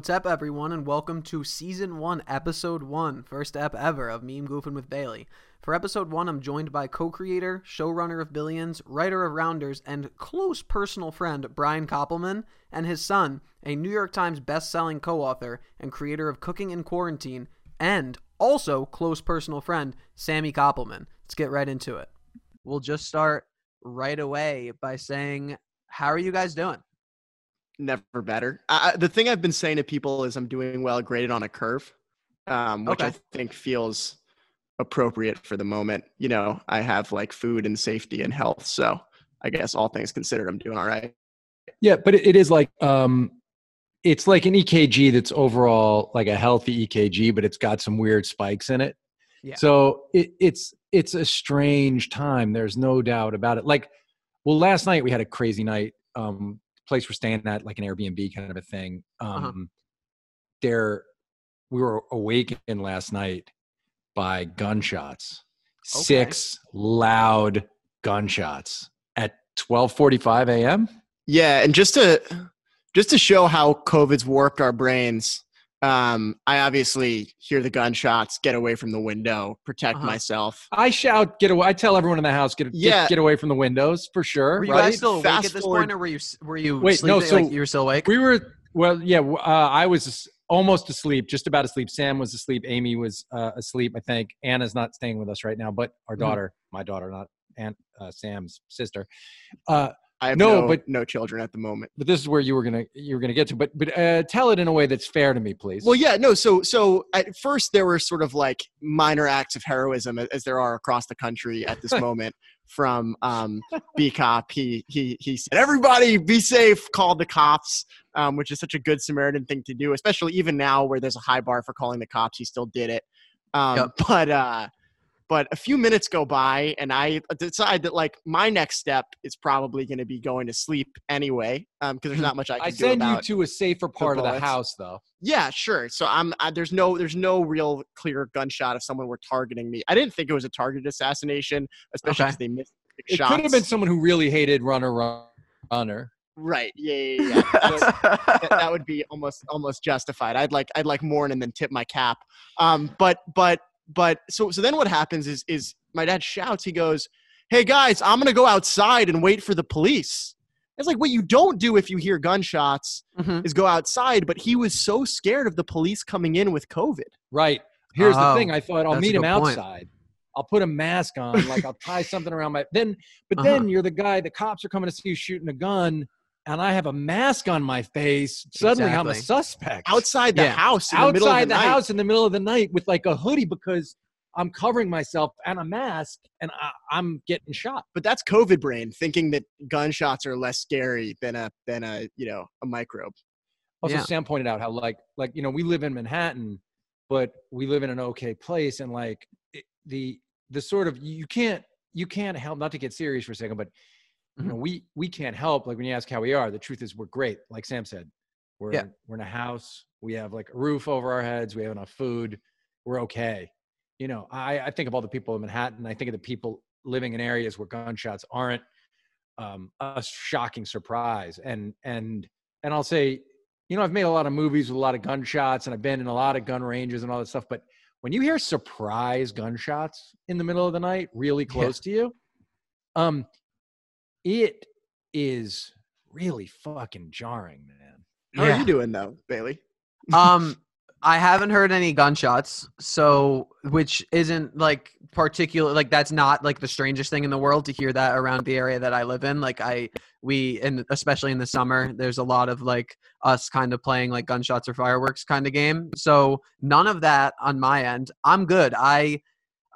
What's up, everyone, and welcome to Season 1, Episode 1, first ep ever of Meme Goofing with Bailey. For Episode 1, I'm joined by co creator, showrunner of Billions, writer of Rounders, and close personal friend Brian Koppelman, and his son, a New York Times best-selling co author and creator of Cooking in Quarantine, and also close personal friend Sammy Koppelman. Let's get right into it. We'll just start right away by saying, How are you guys doing? Never better. I, the thing I've been saying to people is I'm doing well graded on a curve, um, which Okay. I think feels appropriate for the moment. You know, I have like food and safety and health, so I guess all things considered, I'm doing all right. Yeah, but it, it is like um it's like an EKG that's overall like a healthy EKG, but it's got some weird spikes in it. Yeah. So it, it's it's a strange time. There's no doubt about it. Like, well, last night we had a crazy night. Um, place we're staying at, like an Airbnb kind of a thing. Um, Uh-huh. there, we were awakened last night by gunshots. Okay. Six loud gunshots at 12:45 a.m. Yeah, and just to just to show how COVID's warped our brains, um, I obviously hear the gunshots, get away from the window, protect Uh-huh. myself. I shout, get away. I tell everyone in the house, get, Yeah. get, get away from the windows for sure. Were you right? guys still awake at this forward- point, or were you were you Wait, no, so like you were still awake? we were, well, yeah, uh, I was almost asleep, just about asleep. Sam was asleep. Amy was uh, asleep, I think. Anna's not staying with us right now, but our Mhm. daughter, my daughter, not Aunt uh, Sam's sister. Uh, I have No, no, but- no children at the moment. but this is where you were gonna you were gonna get to. But but uh, tell it in a way that's fair to me, please. Well, yeah, no. So, so at first there were sort of like minor acts of heroism, as there are across the country at this moment. From um, B Cop, he he he said, "Everybody, be safe." Call the cops, um, which is such a good Samaritan thing to do, especially even now where there's a high bar for calling the cops. He still did it. Um, Yep. But uh, but a few minutes go by, and I uh, decide that like my next step is probably going to be going to sleep anyway, um, because there's hmm. not much I can I do I send you to a safer part of the house, though. Yeah, sure. So I'm I, there's no there's no real clear gunshot if someone were targeting me. I didn't think it was a targeted assassination, especially Okay. they missed the It shots. could have been someone who really hated Runner Run- Runner. right. Yeah, yeah, yeah. yeah. So that, that would be almost almost justified. I'd like I'd like mourn and then tip my cap. Um, but but but so so then what happens is is my dad shouts. He goes, "Hey guys, I'm gonna go outside and wait for the police." It's like what you don't do if you hear gunshots Mhm. is go outside. But he was so scared of the police coming in with COVID. Right. Here's Oh, the thing. I thought I'll meet him good point. outside. I'll put a mask on, like I'll tie something around my then but Uh-huh. then you're the guy, the cops are coming to see you shooting a gun, and I have a mask on my face. Suddenly I'm a suspect. outside the Yeah. house in the middle of outside the, the, house in the middle of the night with like a hoodie because I'm covering myself and a mask and I, I'm getting shot. But that's COVID brain thinking that gunshots are less scary than a than a you know a microbe. Also, Yeah. Sam pointed out how like like you know we live in Manhattan, but we live in an okay place, and like it, the the sort of you can't you can't help not to get serious for a second, but you know we we can't help like when you ask how we are. The truth is we're great, like Sam said. We're Yeah. we're in a house. We have like a roof over our heads. We have enough food. We're okay. You know, I I think of all the people in Manhattan. I think of the people living in areas where gunshots aren't um, a shocking surprise. And and and I'll say you know, I've made a lot of movies with a lot of gunshots and I've been in a lot of gun ranges and all that stuff. But when you hear surprise gunshots in the middle of the night, really Yeah. close to you, um, it is really fucking jarring, man. How Yeah. are you doing though, Bailey? um i haven't heard any gunshots so which isn't like particular like that's not like the strangest thing in the world to hear that around the area that i live in like i we and especially in the summer there's a lot of like us kind of playing like gunshots or fireworks kind of game so none of that on my end i'm good i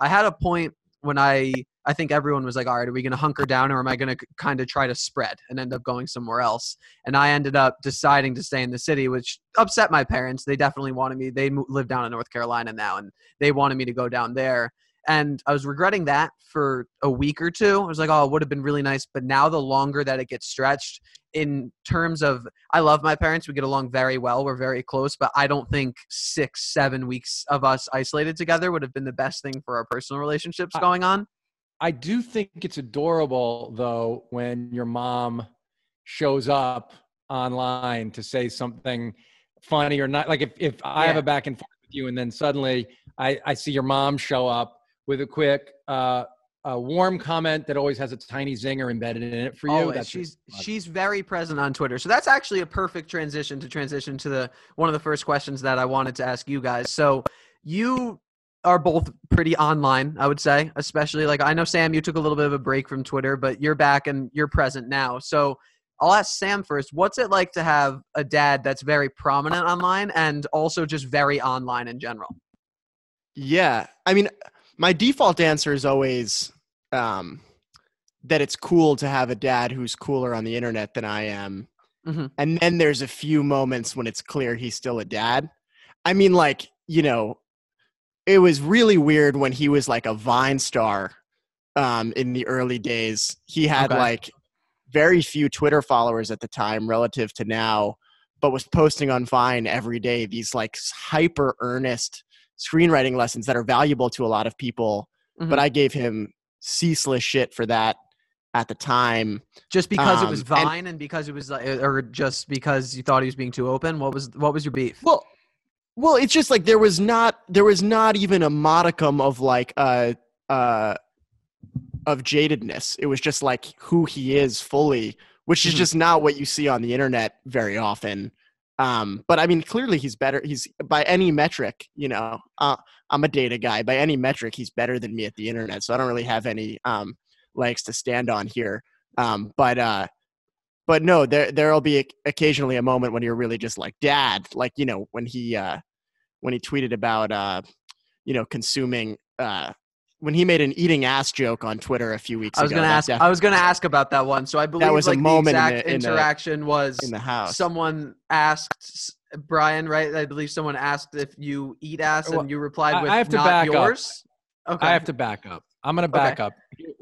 i had a point when i i think everyone was like all right are we going to hunker down or am i going to kind of try to spread and end up going somewhere else and I ended up deciding to stay in the city, which upset my parents. They definitely wanted me. They live down in North Carolina now, and they wanted me to go down there. And I was regretting that for a week or two. I was like, oh, it would have been really nice. But now, the longer that it gets stretched, in terms of, I love my parents. We get along very well. We're very close. But I don't think six, seven weeks of us isolated together would have been the best thing for our personal relationships going on. I do think it's adorable though when your mom shows up online to say something funny or not. Like if if I have a back and forth with you, and then suddenly I I see your mom show up with a quick. uh a warm comment that always has a tiny zinger embedded in it for you. Always. That's she's she's very present on Twitter. So that's actually a perfect transition to transition to the one of the first questions that I wanted to ask you guys. So you are both pretty online, I would say, especially like I know Sam, you took a little bit of a break from Twitter, but you're back and you're present now. So I'll ask Sam first. What's it like to have a dad that's very prominent online and also just very online in general? Yeah. I mean, my default answer is always um, that it's cool to have a dad who's cooler on the internet than I am. Mhm. And then there's a few moments when it's clear he's still a dad. I mean, like, you know, it was really weird when he was like a Vine star um, in the early days. He had Okay. like very few Twitter followers at the time relative to now, but was posting on Vine every day these like hyper earnest screenwriting lessons that are valuable to a lot of people. Mhm. But I gave him ceaseless shit for that at the time. Just because it was Um, and- Vine and, because it was like or just because you thought he was being too open? What was what was your beef? Well, well, it's just like there was not there was not even a modicum of like uh uh of jadedness. It was just like who he is fully, which is Mhm. just not what you see on the internet very often. Um, but I mean, clearly he's better. He's by any metric, you know. Uh, I'm a data guy. By any metric, he's better than me at the internet. So I don't really have any um, legs to stand on here. Um, but uh, but no, there there'll be oc- occasionally a moment when you're really just like dad, like you know when he uh, when he tweeted about uh, you know consuming uh, when he made an eating ass joke on Twitter a few weeks ago. I was ago. gonna ask. I was gonna ask about that one. So I believe that was a like moment the in exact the- in the- interaction was in the house. someone asked Brian, right? I believe someone asked if you eat ass, Well, and you replied with I have to not back up. yours. Okay, I have to back up. I'm going to back up.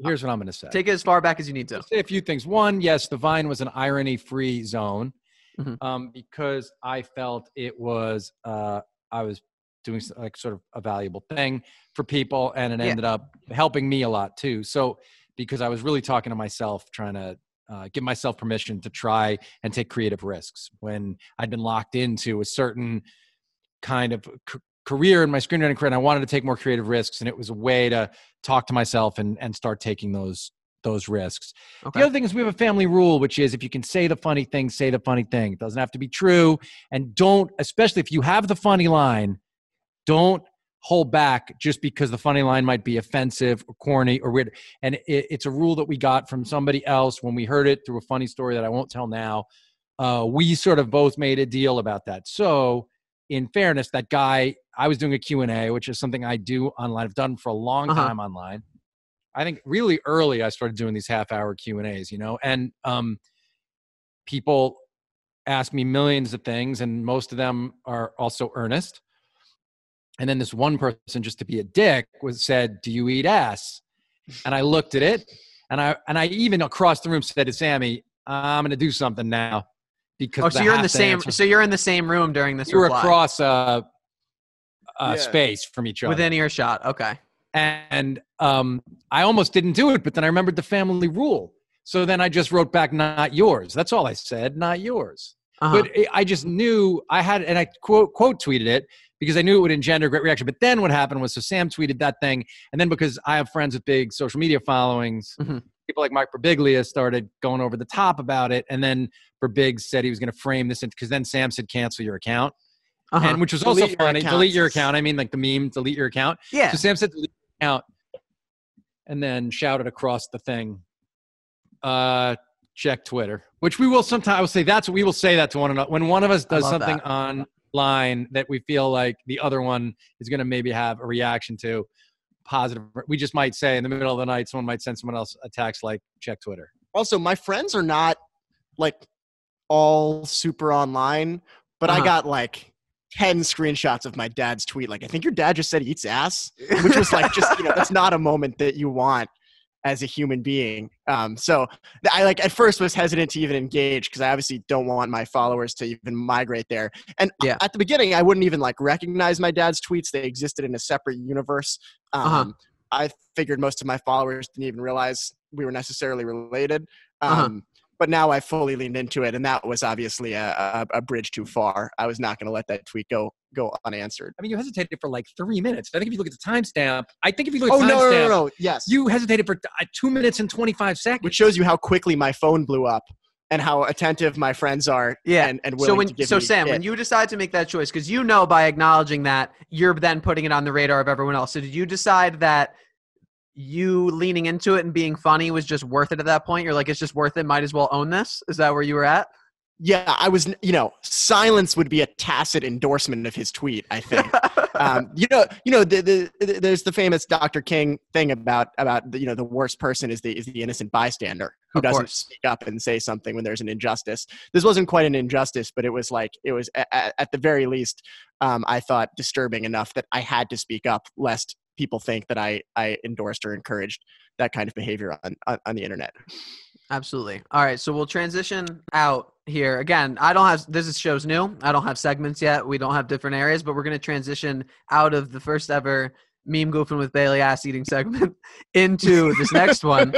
Here's what I'm going to say. take it as far back as you need to. say a few things. One, yes, the Vine was an irony-free zone Mhm. um, because I felt it was uh, I was doing like sort of a valuable thing for people, and it Yeah. ended up helping me a lot too. So because I was really talking to myself, trying to uh, give myself permission to try and take creative risks when I'd been locked into a certain kind of c- career in my screenwriting career, and I wanted to take more creative risks, and it was a way to talk to myself and and start taking those those risks. Okay. The other thing is we have a family rule, which is if you can say the funny thing, say the funny thing. It doesn't have to be true. And don't, especially if you have the funny line, don't hold back just because the funny line might be offensive or corny or weird. And it, it's a rule that we got from somebody else when we heard it through a funny story that I won't tell now. Uh, we sort of both made a deal about that. So in fairness, that guy, I was doing a Q&A, which is something I do online. I've done for a long Uh-huh. time online. I think really early I started doing these half hour Q and A's, you know, and um, people ask me millions of things, and most of them are also earnest. And then this one person, just to be a dick, was said, "Do you eat ass?" And I looked at it, and I and I even across the room said to Sammy, "I'm going to do something now." Because Oh, so you're in the same. answer." So you're in the same room during this. we were reply, across a, a Yeah. space from each other within earshot. Okay. and um, I almost didn't do it, but then I remembered the family rule. So then I just wrote back, "Not yours." That's all I said, "Not yours." Uh-huh. But it, I just knew I had, and I quote quote tweeted it because I knew it would engender a great reaction. But then what happened was, so Sam tweeted that thing, and then because I have friends with big social media followings, Mhm. People like Mike Birbiglia started going over the top about it, and then Birbig said he was going to frame this because then Sam said, "Cancel your account," uh-huh. and which was also Delete your funny. Delete your account. I mean, like the meme, delete your account. yeah. So Sam said delete your account and then shouted across the thing, uh, check Twitter, which we will sometimes, I will say that's, we will say that to one another. When one of us does something that. online that we feel like the other one is going to maybe have a reaction to positive, we just might say in the middle of the night, someone might send someone else a text like check Twitter. also my friends are not like all super online but i Uh-huh. got like 10 screenshots of my dad's tweet like i think your dad just said he eats ass which was like just you know that's not a moment that you want as a human being um so i like at first was hesitant to even engage because i obviously don't want my followers to even migrate there and Yeah. at the beginning i wouldn't even like recognize my dad's tweets they existed in a separate universe um Uh-huh. i figured most of my followers didn't even realize we were necessarily related um Uh-huh. But now I fully leaned into it, and that was obviously a, a, a bridge too far. I was not going to let that tweet go go unanswered. I mean, you hesitated for like three minutes. I think if you look at the timestamp, I think if you look at Oh no, timestamp, no, no, no! Yes, you hesitated for uh, two minutes and 25 seconds. which shows you how quickly my phone blew up and how attentive my friends are. Yeah. and, and willing so when to give so me Sam, when you decide to make that choice, because you know by acknowledging that you're then putting it on the radar of everyone else. So did you decide that you leaning into it and being funny was just worth it at that point? You're like, it's just worth it. Might as well own this. Is that where you were at? yeah, I was, you know, silence would be a tacit endorsement of his tweet. I think. um, you know, you know, the, the, the, there's the famous Dr. King thing about about the, you know the worst person is the is the innocent bystander who Of doesn't course. speak up and say something when there's an injustice. This wasn't quite an injustice, but it was like it was at, at the very least, um, I thought disturbing enough that I had to speak up, lest people think that I I endorsed or encouraged that kind of behavior on on, on the internet. Absolutely. All right, so we'll transition out here. Again, I don't have this is show's new. I don't have segments yet. We don't have different areas, but we're going to transition out of the first ever meme goofing with Bailey ass eating segment into this next one,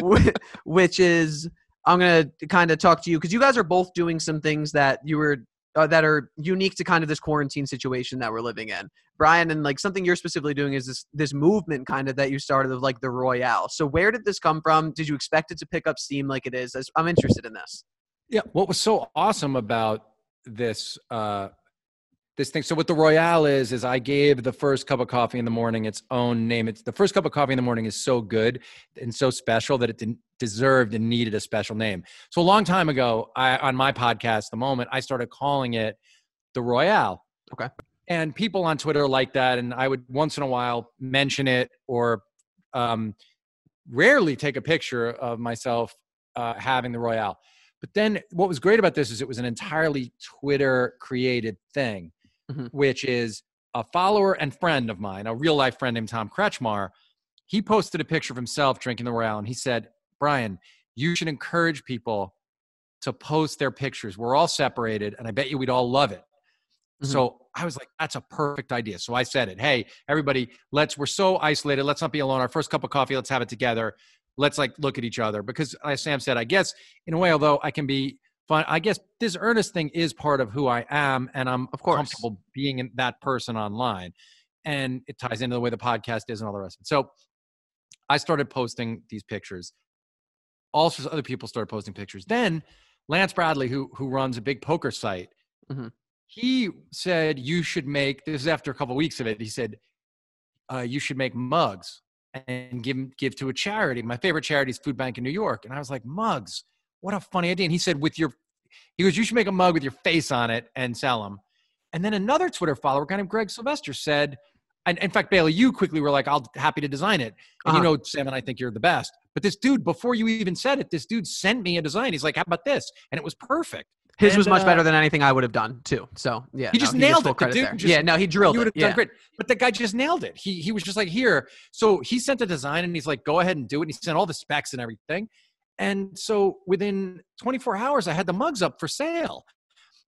which is I'm going to kind of talk to you because you guys are both doing some things that you were uh, that are unique to kind of this quarantine situation that we're living in. Brian, and like something you're specifically doing is this this movement kind of that you started of like the Royale. So where did this come from? Did you expect it to pick up steam like it is? I'm interested in this. Yeah, what was so awesome about this uh this thing. So what the royale is is i gave the first cup of coffee in the morning its own name. It's the first cup of coffee in the morning is so good and so special that it didn't deserved and needed a special name. So a long time ago i on my podcast the moment i started calling it the royale. Okay. and people on twitter like that and i would once in a while mention it or um rarely take a picture of myself uh, having the royale. But then what was great about this is it was an entirely Twitter created thing, Mhm. which is a follower and friend of mine, a real life friend named Tom Kretschmar. He posted a picture of himself drinking the Royale and he said, Brian, you should encourage people to post their pictures. We're all separated and I bet you we'd all love it. Mhm. So I was like, that's a perfect idea. So I said it. Hey, everybody, let's, we're so isolated. Let's not be alone. Our first cup of coffee, let's have it together let's like look at each other because as sam said i guess in a way although i can be fun i guess this earnest thing is part of who i am and i'm Of course. comfortable being in that person online and it ties into the way the podcast is and all the rest of it so i started posting these pictures also other people started posting pictures then lance bradley who who runs a big poker site Mhm. he said you should make this is after a couple weeks of it he said uh, you should make mugs and give give to a charity. My favorite charity is Food Bank in New York, and I was like, mugs. What a funny idea! And he said, with your, he goes, you should make a mug with your face on it and sell them. And then another Twitter follower, guy named Greg Sylvester, said, and in fact, Bailey, you quickly were like, "I'll happy to design it." And you Uh-huh. know, Sam and I think you're the best. But this dude, before you even said it, this dude sent me a design. He's like, "How about this?" And it was perfect. His was much uh, better than anything I would have done too. So yeah, He just nailed it. The dude just- yeah, no, he drilled you would it. have done Yeah. great. But the guy just nailed it. He he was just like, here. So he sent a design and he's like, go ahead and do it. And he sent all the specs and everything. And so within 24 hours, I had the mugs up for sale.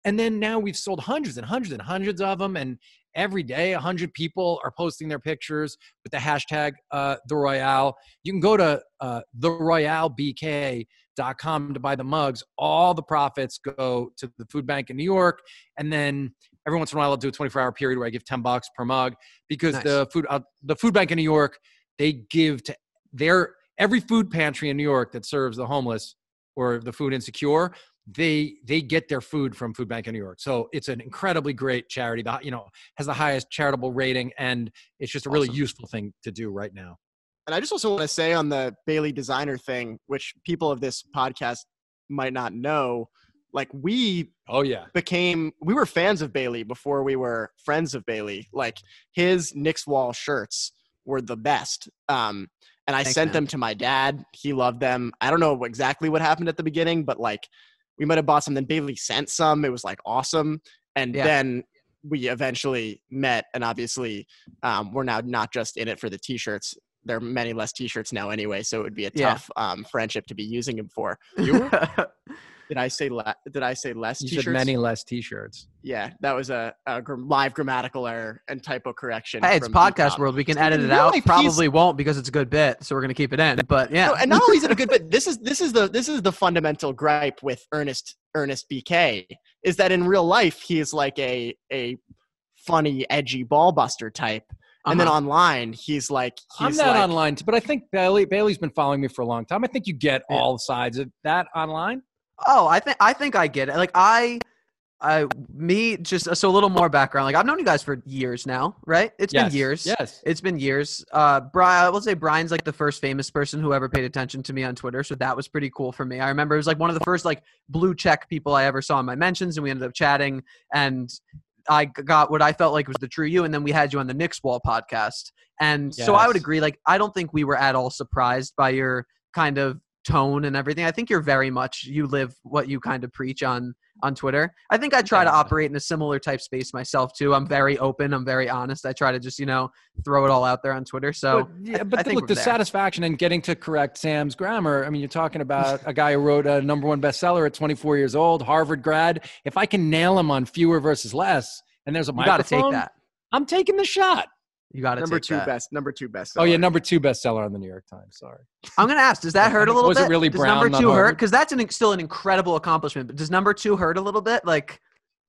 And then now we've sold hundreds and hundreds and hundreds of them. And every day, 100 people are posting their pictures with the hashtag uh, The Royale. You can go to uh, theroyalebk.com to buy the mugs. All the profits go to the food bank in New York. And then every once in a while, I'll do a 24 hour period where I give 10 bucks per mug because Nice. the food, uh, the food bank in New York, they give to their every food pantry in New York that serves the homeless or the food insecure. They they get their food from Food Bank of New York, so it's an incredibly great charity. That you know has the highest charitable rating, and it's just a really Awesome. useful thing to do right now. And I just also want to say on the Bailey designer thing, which people of this podcast might not know, like we Oh yeah, became we were fans of Bailey before we were friends of Bailey. Like his Knicks wall shirts were the best. Um and I Thanks, sent man. them to my dad. He loved them. I don't know exactly what happened at the beginning, but like we might have bought some. Then Bailey sent some. It was like awesome. And Yeah. then we eventually met, and obviously um, we're now not just in it for the t-shirts. There are many less t-shirts now anyway, so it would be a Yeah. tough um, friendship to be using them for. You Did I say le- Did I say less You t-shirts? said many less T-shirts. Yeah, that was a, a gr- live grammatical error and typo correction. Hey, it's podcast Ecom. world. We can edit it out. life, Probably won't because it's a good bit, so we're gonna keep it in. But yeah, No, and not only is it a good bit, this is this is the this is the fundamental gripe with Ernest Ernest BK is that in real life he is like a a funny, edgy ball buster type, and then Uh-huh. online he's like I'm he's not like, online, but I think Bailey Bailey's been following me for a long time. I think you get Yeah. all sides of that online. Oh, I think I think I get it. Like I, I me just so a little more background. Like I've known you guys for years now, right? It's Yes. been years. Yes. It's been years. Uh, Brian, I will say Brian's like the first famous person who ever paid attention to me on Twitter, so that was pretty cool for me. I remember it was like one of the first like blue check people I ever saw in my mentions, and we ended up chatting, and I got what I felt like was the true you, and then we had you on the Knicks Wall podcast, and so I would agree. Like I don't think we were at all surprised by your kind of tone and everything. I think you're very much you live what you kind of preach on on Twitter. I think I try to operate in a similar type space myself too. I'm very open. I'm very honest. I try to just you know throw it all out there on Twitter. So but, yeah, but I the- think look, the there. satisfaction in getting to correct Sam's grammar. I mean, you're talking about a guy who wrote a number one bestseller at 24 years old, Harvard grad. If I can nail him on fewer versus less, and there's a you got to take microphone, that. I'm taking the shot. You got to number take two that. best number two best. Oh yeah, number two bestseller on the New York Times. Sorry. I'm gonna ask. Does that hurt a little Was it bit? really does Brown, number two hurt? Because that's an, still an incredible accomplishment. But does number two hurt a little bit? Like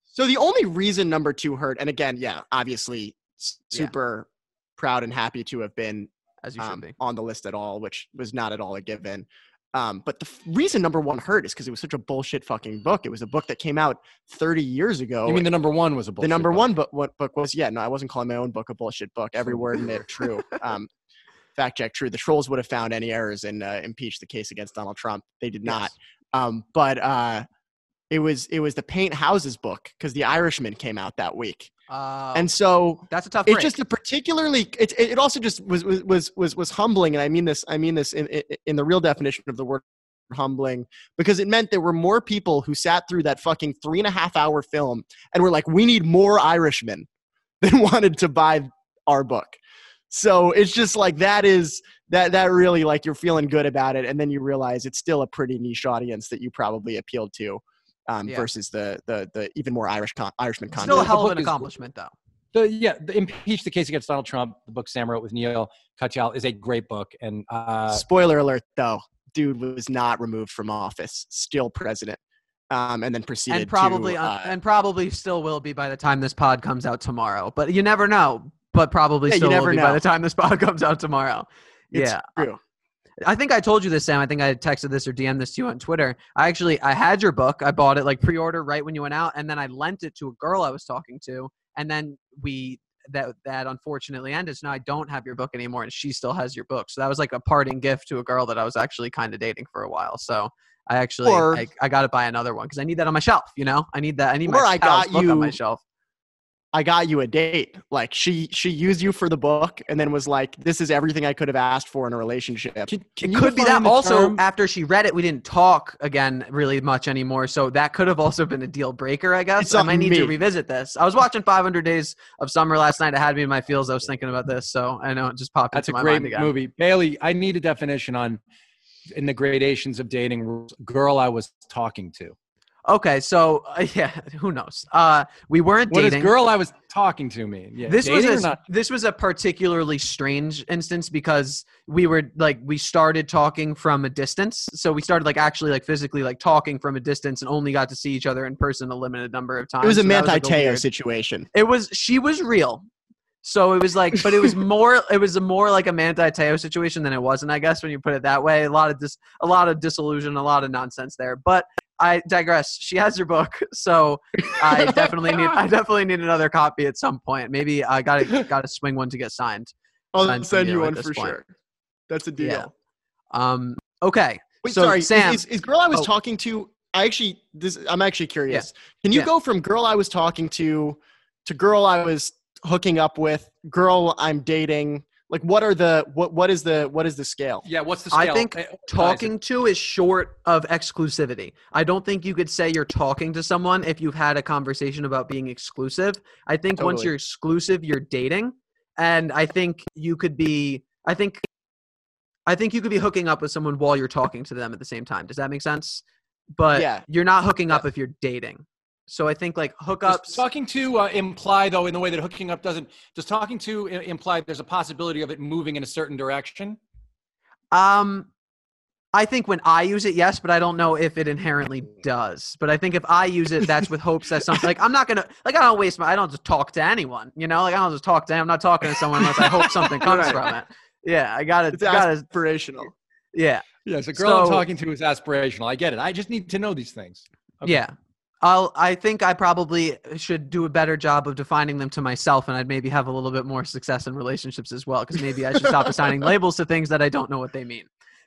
So the only reason number two hurt, and again, yeah, obviously s- Yeah. super proud and happy to have been as you should um, be. on the list at all, which was not at all a given. Um, but the f- reason number one hurt is because it was such a bullshit fucking book. It was a book that came out 30 years ago. You mean the number one was a bullshit? the number book. one book, what book was? Yeah, no, I wasn't calling my own book a bullshit book. Every word in it true. Um, fact check true. The trolls would have found any errors and uh, impeached the case against Donald Trump. They did not. Um, but uh, it was it was the Paint Houses book because The Irishman came out that week, Uh, and so that's a tough. it's break. just a particularly it, it also just was was was was humbling and i mean this i mean this in, in in the real definition of the word humbling because it meant there were more people who sat through that fucking three and a half hour film and were like we need more irishmen than wanted to buy our book so it's just like that is that that really like you're feeling good about it and then you realize it's still a pretty niche audience that you probably appealed to um, Yeah. versus the the the even more irish con- irishman content still a the hell of book an is- accomplishment, though. The, yeah, the impeach the case against Donald Trump. The book Sam wrote with Neil Katyal is a great book, and uh, Spoiler alert, though, dude was not removed from office, still president, um, and then proceeded And probably to. uh, and probably still will be by the time this pod comes out tomorrow. But you never know. But probably Yeah, you still will never be by the time this pod comes out tomorrow. it's yeah. true. I think I told you this, Sam. I think I texted this or DM'd this to you on Twitter. I actually I had your book. I bought it like pre-order right when you went out, and then I lent it to a girl I was talking to, and then we that that unfortunately ended. So now I don't have your book anymore, and she still has your book. So that was like a parting gift to a girl that I was actually kind of dating for a while. So I actually Or- I, I got to buy another one because I need that on my shelf. You know, I need that. I need Or my I got book on my you- shelf. I got you a date. Like she she used you for the book, and then was like, "This is everything I could have asked for in a relationship." can, can It you could be that. the Also, term- after she read it, we didn't talk again really much anymore. So that could have also been a deal breaker, I guess. I might need to revisit this. I was watching 500 Days of Summer last night. It had me in my feels. I was thinking about this, so I know it just popped That's a into my great mind again. movie. Bailey, I need a definition on in the gradations of dating rules. Girl I was talking to. Okay, so uh, yeah, who knows? Uh, we weren't What does dating. girl I was talking to mean? Yeah, this was a, this was a particularly strange instance because we were like we started talking from a distance so we started like actually like physically like talking from a distance and only got to see each other in person a limited number of times it was a So that Manti like, Teo weird- situation. it was she was real so it was like but it was more it was a more like a Manti Te'o situation than it wasn't I guess when you put it that way a lot of dis a lot of disillusion a lot of nonsense there but I digress she has your book so I definitely need I definitely need another copy at some point maybe I gotta gotta swing one to get signed I'll Signed send you one for point. sure. That's a deal. Yeah. um okay Wait, So, sorry. is- Sam- is, is girl I was Oh. talking to? I actually, this I'm actually curious. Can you Yeah. go from girl I was talking to to girl I was hooking up with, girl I'm dating? Like, what are the what what is the what is the scale? Yeah, what's the I think Uh, talking to is short of exclusivity. I don't think you could say you're talking to someone if you've had a conversation about being exclusive. I think once you're exclusive, you're dating. And I think you could be I think I think you could be hooking up with someone while you're talking to them at the same time. Does that make sense? but Yeah. you're not hooking up if you're dating. So I think like Does hookups. talking to uh, imply though in the way that hooking up doesn't? Does talking to imply there's a possibility of it moving in a certain direction? Um, I think when I use it, yes, but I don't know if it inherently does. But I think if I use it, that's with hopes that something like I'm not gonna like I don't waste my I don't just talk to anyone, you know, like I don't just talk to I'm not talking to someone unless I hope something comes Right. from it. Yeah, I gotta It's gotta aspirational. yeah Yes, a girl I'm talking to is aspirational. I get it. I just need to know these things. Okay. yeah. I'll I think I probably should do a better job of defining them to myself, and I'd maybe have a little bit more success in relationships as well. Because maybe I should stop assigning labels to things that I don't know what they mean.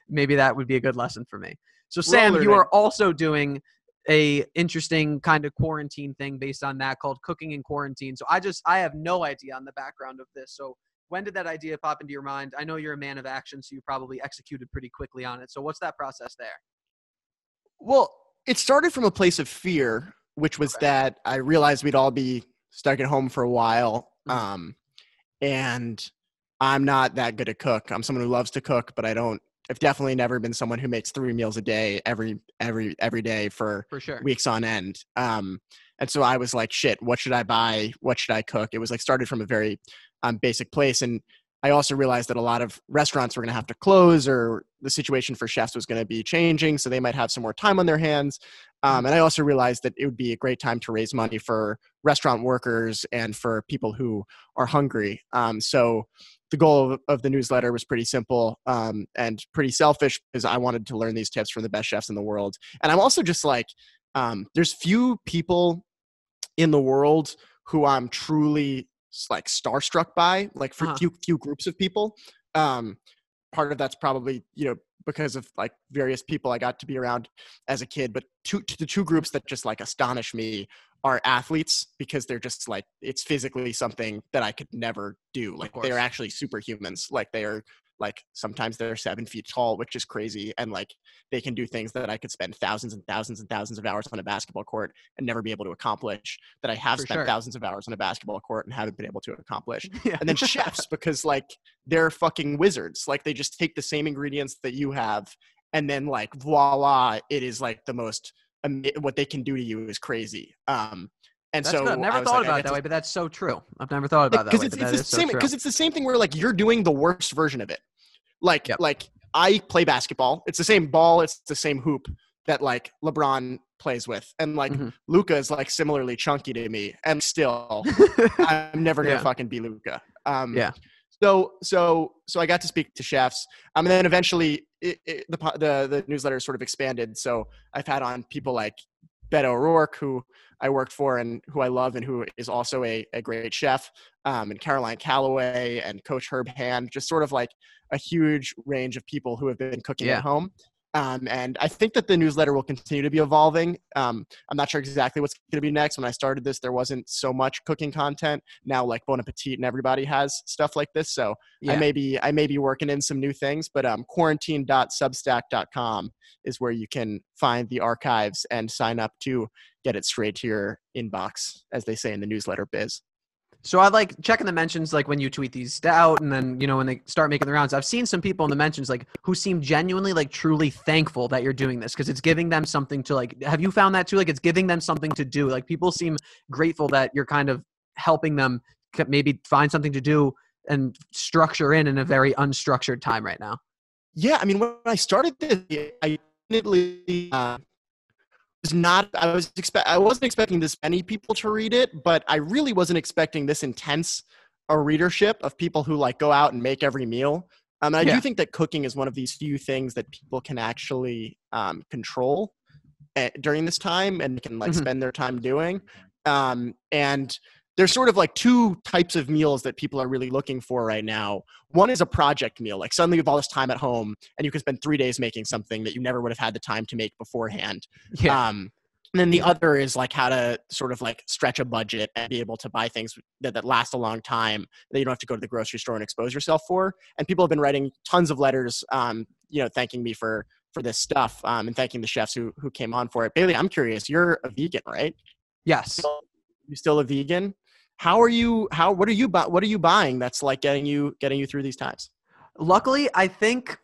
Maybe that would be a good lesson for me. So Sam, you are also doing a interesting kind of quarantine thing based on that called cooking in quarantine. So I just I have no idea on the background of this. So when did that idea pop into your mind? I know you're a man of action, so you probably executed pretty quickly on it. So what's that process there? Well, it started from a place of fear, which was Okay. that I realized we'd all be stuck at home for a while. Mhm. Um, and I'm not that good at cook. I'm someone who loves to cook, but I don't. I've definitely never been someone who makes three meals a day every every every day for For sure. weeks on end. Um, and so I was like, shit, what should I buy? What should I cook? It was like started from a very um, basic place. And I also realized that a lot of restaurants were going to have to close or the situation for chefs was going to be changing. So they might have some more time on their hands. Um, and I also realized that it would be a great time to raise money for restaurant workers and for people who are hungry. Um, so the goal of, of the newsletter was pretty simple um, and pretty selfish because I wanted to learn these tips from the best chefs in the world. And I'm also just like, um, there's few people in the world who I'm truly like starstruck by, like for Uh-huh. few few groups of people. Um, part of that's probably you know because of like various people I got to be around as a kid. But two the two groups that just like astonish me are athletes because they're just like it's physically something that I could never do. Like they are actually superhumans. Like they are like sometimes they're seven feet tall, which is crazy, and like they can do things that I could spend thousands and thousands and thousands of hours on a basketball court and never be able to accomplish. That I have For spent sure. thousands of hours on a basketball court and haven't been able to accomplish yeah. and then chefs because like they're fucking wizards like they just take the same ingredients that you have and then like voila it is like the most what they can do to you is crazy um and That's so good. I've never thought like, about it that to- way, but that's so true. I've never thought about that because it's, it's the so same because it's the same thing where like you're doing the worst version of it like Yep. like i play basketball it's the same ball it's the same hoop that like lebron plays with and like Mhm. Luka is like similarly chunky to me and still i'm never gonna Yeah. fucking be Luka um Yeah. so so so i got to speak to chefs um, and then eventually it, it, the, the the newsletter sort of expanded so i've had on people like Beto O'Rourke, who I worked for and who I love and who is also a, a great chef, um, and Caroline Calloway and Coach Herb Hand, just sort of like a huge range of people who have been cooking Yeah. at home. Um, and I think that the newsletter will continue to be evolving. Um, I'm not sure exactly what's going to be next. When I started this, there wasn't so much cooking content. Now, like Bon Appetit and everybody has stuff like this. So yeah. I may be I may be working in some new things, but um, quarantine.substack.com is where you can find the archives and sign up to get it straight to your inbox, as they say in the newsletter biz. So I like checking the mentions like when you tweet these out and then you know when they start making the rounds. I've seen some people in the mentions like who seem genuinely like truly thankful that you're doing this because it's giving them something to like have you found that too like it's giving them something to do. Like people seem grateful that you're kind of helping them maybe find something to do and structure in in a very unstructured time right now. Yeah, I mean, when I started this, I definitely uh, was not. I was expect. I wasn't expecting this many people to read it, but I really wasn't expecting this intense a readership of people who like go out and make every meal. Um, and I Yeah. do think that cooking is one of these few things that people can actually um, control eh, during this time and can like Mhm. spend their time doing. Um, and there's sort of like two types of meals that people are really looking for right now. One is a project meal, like suddenly you have all this time at home and you can spend three days making something that you never would have had the time to make beforehand. Yeah. Um, and then the other is like how to sort of like stretch a budget and be able to buy things that, that last a long time that you don't have to go to the grocery store and expose yourself for. And people have been writing tons of letters, um, you know, thanking me for for this stuff um, and thanking the chefs who who came on for it. Bailey, I'm curious. You're a vegan, right? yes. You still a vegan? How are you? How what are you bu- what are you buying that's like getting you getting you through these times? luckily i think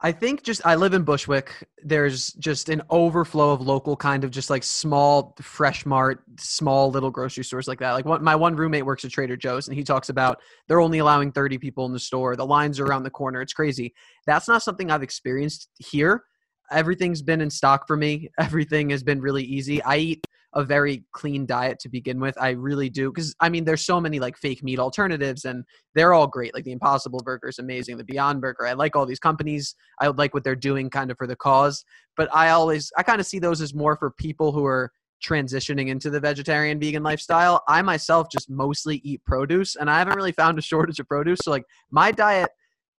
I think just I live in Bushwick. There's just an overflow of local kind of just like small fresh mart, small little grocery stores like that. Like what my one roommate works at Trader Joe's and he talks about they're only allowing 30 people in the store. The lines are around the corner. It's crazy. That's not something I've experienced here. Everything's been in stock for me. Everything has been really easy. I eat a very clean diet to begin with. I really do because I mean there's so many like fake meat alternatives and they're all great. Like the Impossible Burger is amazing, the Beyond Burger. I like all these companies. I like what they're doing kind of for the cause. But I always I kind of see those as more for people who are transitioning into the vegetarian vegan lifestyle. I myself just mostly eat produce and I haven't really found a shortage of produce. So like my diet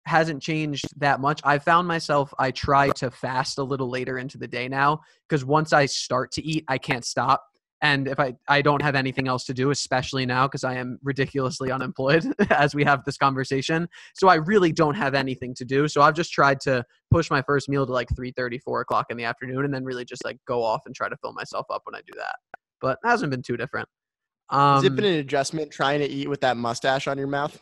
hasn't changed that much. I found myself I try to fast a little later into the day now because once I start to eat, I can't stop. And if I I don't have anything else to do, especially now because I am ridiculously unemployed as we have this conversation, so I really don't have anything to do. So I've just tried to push my first meal to like 3 4 o'clock in the afternoon, and then really just like go off and try to fill myself up when I do that. But it hasn't been too different. Um, Has it been an adjustment trying to eat with that mustache on your mouth?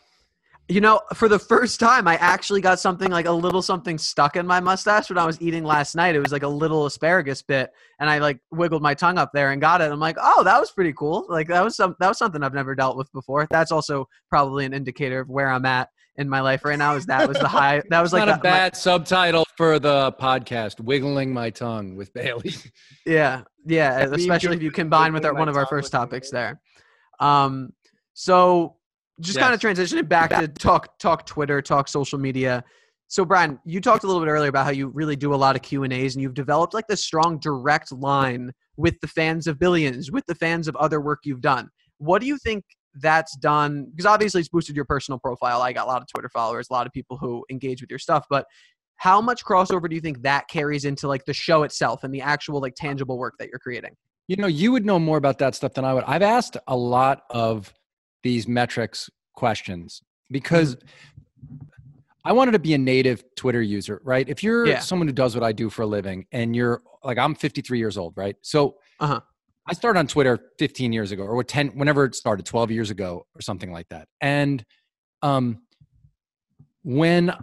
You know, for the first time, I actually got something like a little something stuck in my mustache when I was eating last night. It was like a little asparagus bit, and I like wiggled my tongue up there and got it. I'm like, oh, that was pretty cool. Like that was some that was something I've never dealt with before. That's also probably an indicator of where I'm at in my life right now. Is that was the high? That was like not the, a bad my, subtitle for the podcast. Wiggling my tongue with Bailey. Yeah, yeah. Especially if you combine with our, one of our first topics there. Um, so just yes. kind of transitioning back to talk talk Twitter, talk social media. So Brian, you talked a little bit earlier about how you really do a lot of Q and A's, and you've developed like this strong direct line with the fans of Billions, with the fans of other work you've done. What do you think that's done? Because obviously it's boosted your personal profile. I got a lot of Twitter followers, a lot of people who engage with your stuff, but how much crossover do you think that carries into like the show itself and the actual like tangible work that you're creating? You know, you would know more about that stuff than I would. I've asked a lot of these metrics questions because mm-hmm. I wanted to be a native Twitter user, right? If you're yeah. someone who does what I do for a living and you're like, I'm 53 years old, right? So uh-huh. I started on Twitter 15 years ago or 10, whenever it started, 12 years ago or something like that. And um, when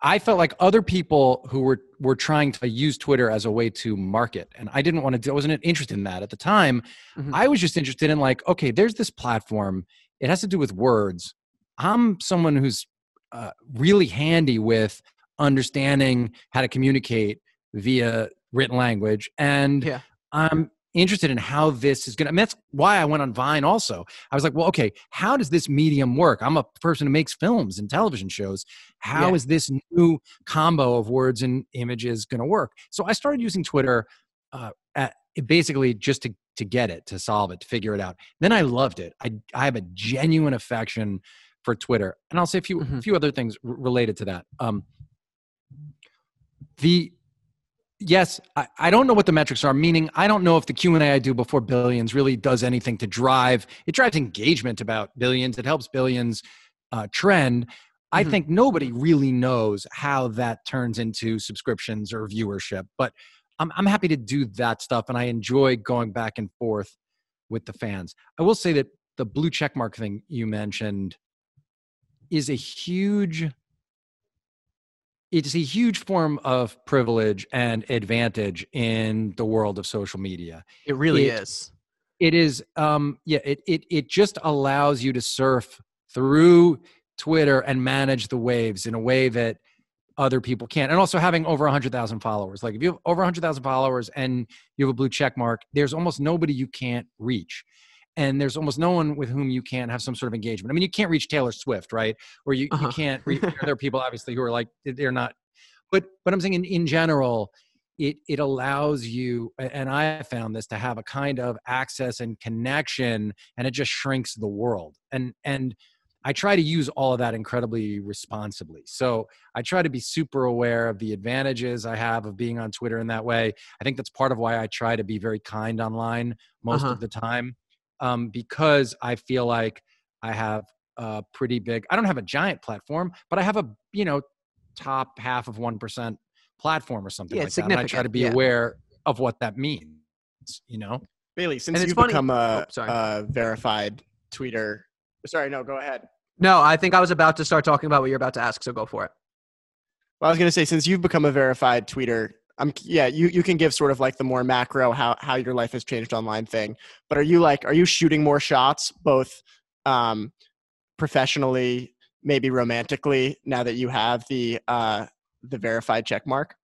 I felt like other people who were were trying to use Twitter as a way to market, and I didn't want to. I wasn't interested in that at the time. Mm-hmm. I was just interested in like, okay, there's this platform. It has to do with words. I'm someone who's uh, really handy with understanding how to communicate via written language, and yeah. I'm interested in how this is going to. Mean, that's why I went on Vine also. I was like, well, okay, how does this medium work? I'm a person who makes films and television shows. How yeah. is this new combo of words and images going to work? So I started using Twitter uh, basically just to, to get it, to solve it, to figure it out. Then I loved it. I, I have a genuine affection for Twitter. And I'll say a few, mm-hmm. few other things r- related to that. Um, the yes I, I, don't know what the metrics are meaning i don't know if the q&a i do before billions really does anything to drive it drives engagement about billions it helps billions uh, trend i mm-hmm. think nobody really knows how that turns into subscriptions or viewership but I'm, I'm happy to do that stuff and i enjoy going back and forth with the fans i will say that the blue checkmark thing you mentioned is a huge it's a huge form of privilege and advantage in the world of social media. It really it, is. It is. Um, yeah. It it it just allows you to surf through Twitter and manage the waves in a way that other people can't. And also having over 100,000 followers. Like if you have over 100,000 followers and you have a blue check mark, there's almost nobody you can't reach and there's almost no one with whom you can't have some sort of engagement. I mean, you can't reach Taylor Swift, right? Or you, uh-huh. you can't. Reach, there are people obviously who are like they're not. But but I'm saying in, in general, it it allows you, and I found this to have a kind of access and connection, and it just shrinks the world. And and I try to use all of that incredibly responsibly. So I try to be super aware of the advantages I have of being on Twitter in that way. I think that's part of why I try to be very kind online most uh-huh. of the time um, because I feel like I have a pretty big. I don't have a giant platform, but I have a you know top half of one percent platform or something yeah, like that. And I try to be yeah. aware of what that means. You know, Bailey, since you've funny. become a, oh, a verified tweeter. Sorry, no, go ahead. No, I think I was about to start talking about what you're about to ask, so go for it. Well, I was gonna say since you've become a verified tweeter, I'm yeah, you you can give sort of like the more macro how how your life has changed online thing. But are you like are you shooting more shots both um professionally, maybe romantically now that you have the uh the verified check mark?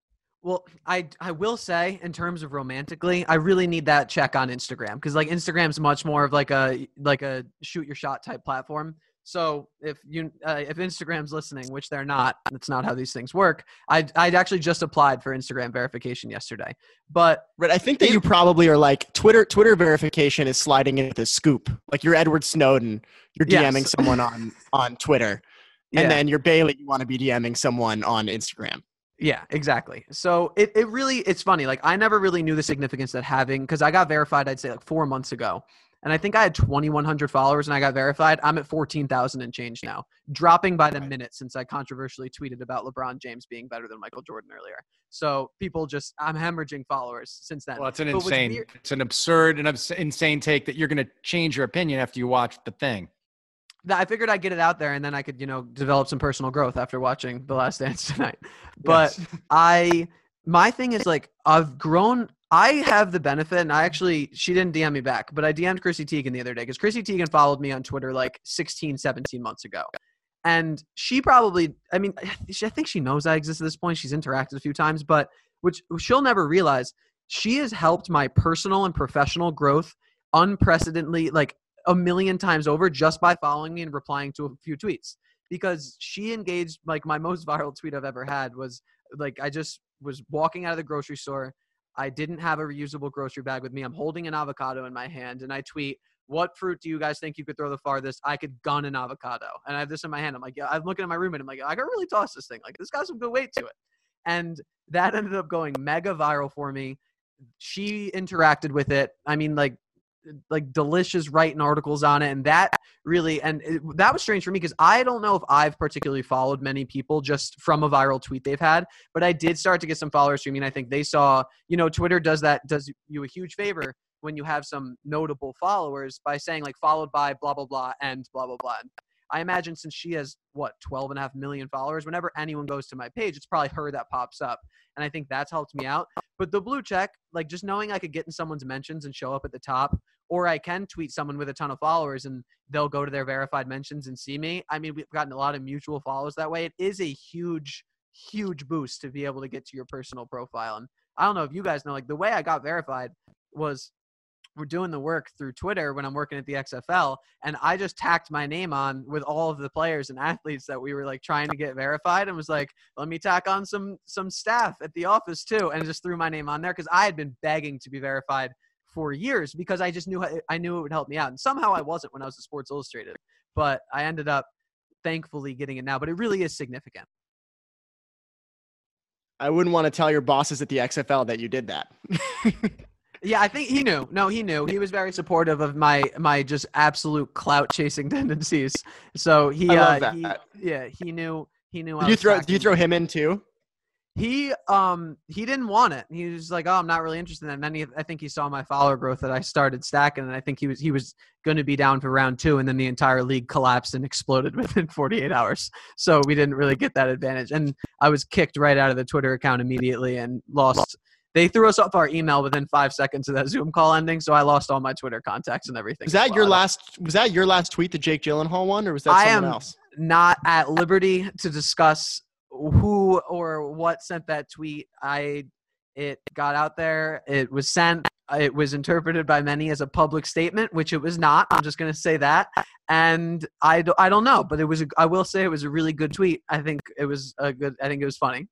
Well, I I will say in terms of romantically, I really need that check on Instagram because like Instagram's much more of like a like a shoot your shot type platform. So if you uh, if Instagram's listening, which they're not, that's not how these things work. I I'd actually just applied for Instagram verification yesterday, but Right. I think that you probably are like Twitter. Twitter verification is sliding into the scoop. Like you're Edward Snowden. You're Yes. DMing someone on on Twitter, yeah. and then you're Bailey. You want to be DMing someone on Instagram. Yeah, exactly. So it, it really it's funny. Like I never really knew the significance that having because I got verified I'd say like four months ago. And I think I had twenty one hundred followers and I got verified. I'm at fourteen thousand and change now. Dropping by the minute since I controversially tweeted about LeBron James being better than Michael Jordan earlier. So people just I'm hemorrhaging followers since then. Well, it's an But insane, weird- it's an absurd and abs- insane take that you're going to change your opinion after you watch the thing. I figured I'd get it out there and then I could, you know, develop some personal growth after watching The Last Dance tonight. But Yes. I my thing is like I've grown I have the benefit and I actually she didn't DM me back, but I DM'd Chrissy Teigen the other day because Chrissy Teigen followed me on Twitter like 16, 17 months ago. And she probably I mean she- I think she knows I exist at this point. She's interacted a few times, but which she'll never realize she has helped my personal and professional growth unprecedentedly like a million times over just by following me and replying to a few tweets because she engaged like my most viral tweet I've ever had was like I just was walking out of the grocery store. I didn't have a reusable grocery bag with me. I'm holding an avocado in my hand and I tweet, "What fruit do you guys think you could throw the farthest? I could gun an avocado." And I have this in my hand. I'm like, yeah, I'm looking at my roommate. I'm like, I could really toss this thing. Like this got some good weight to it. And that ended up going mega viral for me. She interacted with it. I mean, like like delicious writing articles on it and that really and it, that was strange for me because i don't know if i've particularly followed many people just from a viral tweet they've had but i did start to get some followers from and i think they saw you know twitter does that does you a huge favor when you have some notable followers by saying like followed by blah blah blah and blah blah blah. And i imagine since she has what 12 and a half million followers whenever anyone goes to my page it's probably her that pops up and i think that's helped me out. But the blue check like just knowing i could get in someone's mentions and show up at the top or I can tweet someone with a ton of followers and they'll go to their verified mentions and see me. I mean, we've gotten a lot of mutual follows that way. It is a huge, huge boost to be able to get to your personal profile. And I don't know if you guys know, like the way I got verified was we're doing the work through Twitter when I'm working at the XFL, and I just tacked my name on with all of the players and athletes that we were like trying to get verified, and was like, let me tack on some some staff at the office too, and just threw my name on there because I had been begging to be verified for years because I just knew I knew it would help me out. And somehow I wasn't when I was at Sports Illustrated, but I ended up thankfully getting it now. But it really is significant. I wouldn't want to tell your bosses at the XFL that you did that. Yeah, I think he knew. No, he knew. He was very supportive of my my just absolute clout chasing tendencies. So he, uh, he yeah, he knew. He knew. I Did you throw? Did you throw him in too? He um he didn't want it. He was like, "Oh, I'm not really interested." in. And then he, I think he saw my follower growth that I started stacking, and I think he was he was going to be down for round two, and then the entire league collapsed and exploded within 48 hours. So we didn't really get that advantage, and I was kicked right out of the Twitter account immediately and lost. They threw us off our email within five seconds of that Zoom call ending, so I lost all my Twitter contacts and everything. Was that well. your last? Was that your last tweet, the Jake Gyllenhaal one, or was that I someone else? not at liberty to discuss who or what sent that tweet. I it got out there. It was sent. It was interpreted by many as a public statement, which it was not. I'm just going to say that. And I, I don't know, but it was. A, I will say it was a really good tweet. I think it was a good. I think it was funny.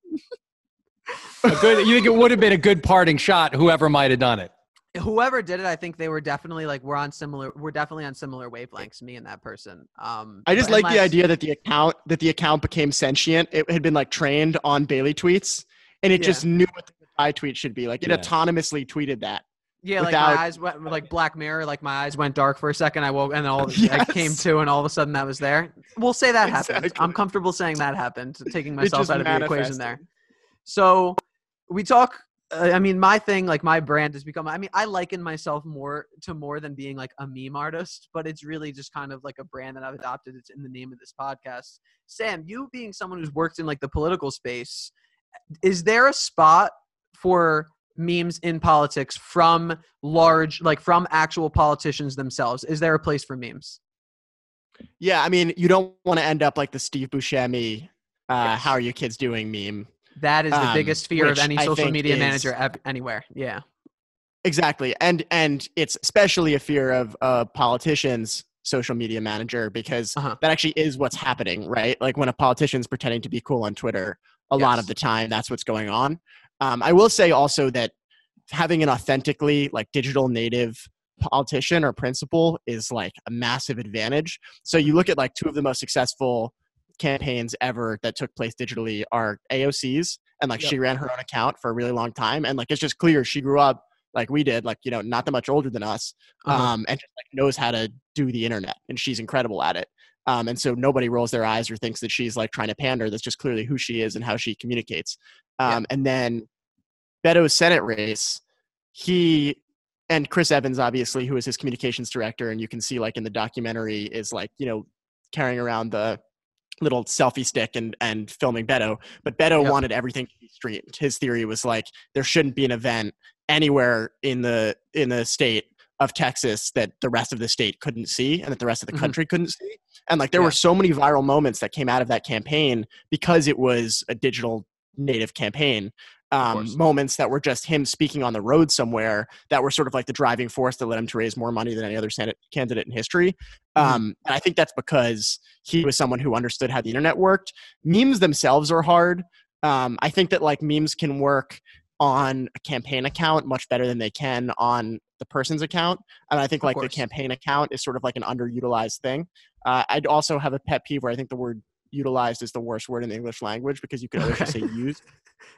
Good, you think it would have been a good parting shot, whoever might have done it. Whoever did it, I think they were definitely like we're on similar. We're definitely on similar wavelengths. Me and that person. Um, I just but like the idea that the account that the account became sentient. It had been like trained on Bailey tweets, and it Yeah. just knew what the reply tweet should be. Like it Yeah. autonomously tweeted that. Yeah, like without- my eyes went like Black Mirror. Like my eyes went dark for a second. I woke and all I came to, and all of a sudden that was there. We'll say that happened. I'm comfortable saying that happened. Taking myself out of the equation there. So we talk I mean, my thing, like my brand has become. I mean, I liken myself more to more than being like a meme artist, but it's really just kind of like a brand that I've adopted. It's in the name of this podcast. Sam, you being someone who's worked in like the political space, is there a spot for memes in politics from large, like from actual politicians themselves? Is there a place for memes? Yeah, I mean, you don't want to end up like the Steve Buscemi, uh, Yes. "How are you kids doing?" meme. That is the Um, biggest fear of any social media is- manager ev- anywhere. Yeah. Exactly, and and it's especially a fear of uh, politicians' social media manager because Uh-huh. that actually is what's happening, right? Like when a politician's pretending to be cool on Twitter, a lot of the time that's what's going on. Um, I will say also that having an authentically like digital native politician or principal is like a massive advantage. So you look at like two of the most successful campaigns ever that took place digitally are AOC's and like Yep. she ran her own account for a really long time and like it's just clear she grew up like we did like you know not that much older than us Uh-huh. um and just like knows how to do the internet and she's incredible at it um and so nobody rolls their eyes or thinks that she's like trying to pander that's just clearly who she is and how she communicates Yeah. um and then Beto's Senate race he and Chris Evans, obviously, who is his communications director, and you can see like in the documentary, is like you know carrying around the little selfie stick and and filming Beto. But Beto Yep. wanted everything to be streamed. His theory was like there shouldn't be an event anywhere in the in the state of Texas that the rest of the state couldn't see and that the rest of the Mhm. country couldn't see. And like there Yeah. were so many viral moments that came out of that campaign because it was a digital native campaign um, moments that were just him speaking on the road somewhere that were sort of like the driving force that led him to raise more money than any other Senate candidate in history. Mhm. Um, and I think that's because he was someone who understood how the internet worked. Memes themselves are hard. Um, I think that like memes can work on a campaign account much better than they can on the person's account. And I think Of like the campaign account is sort of like an underutilized thing. Uh, I'd also have a pet peeve where I think the word utilized is the worst word in the English language because you could always just say used.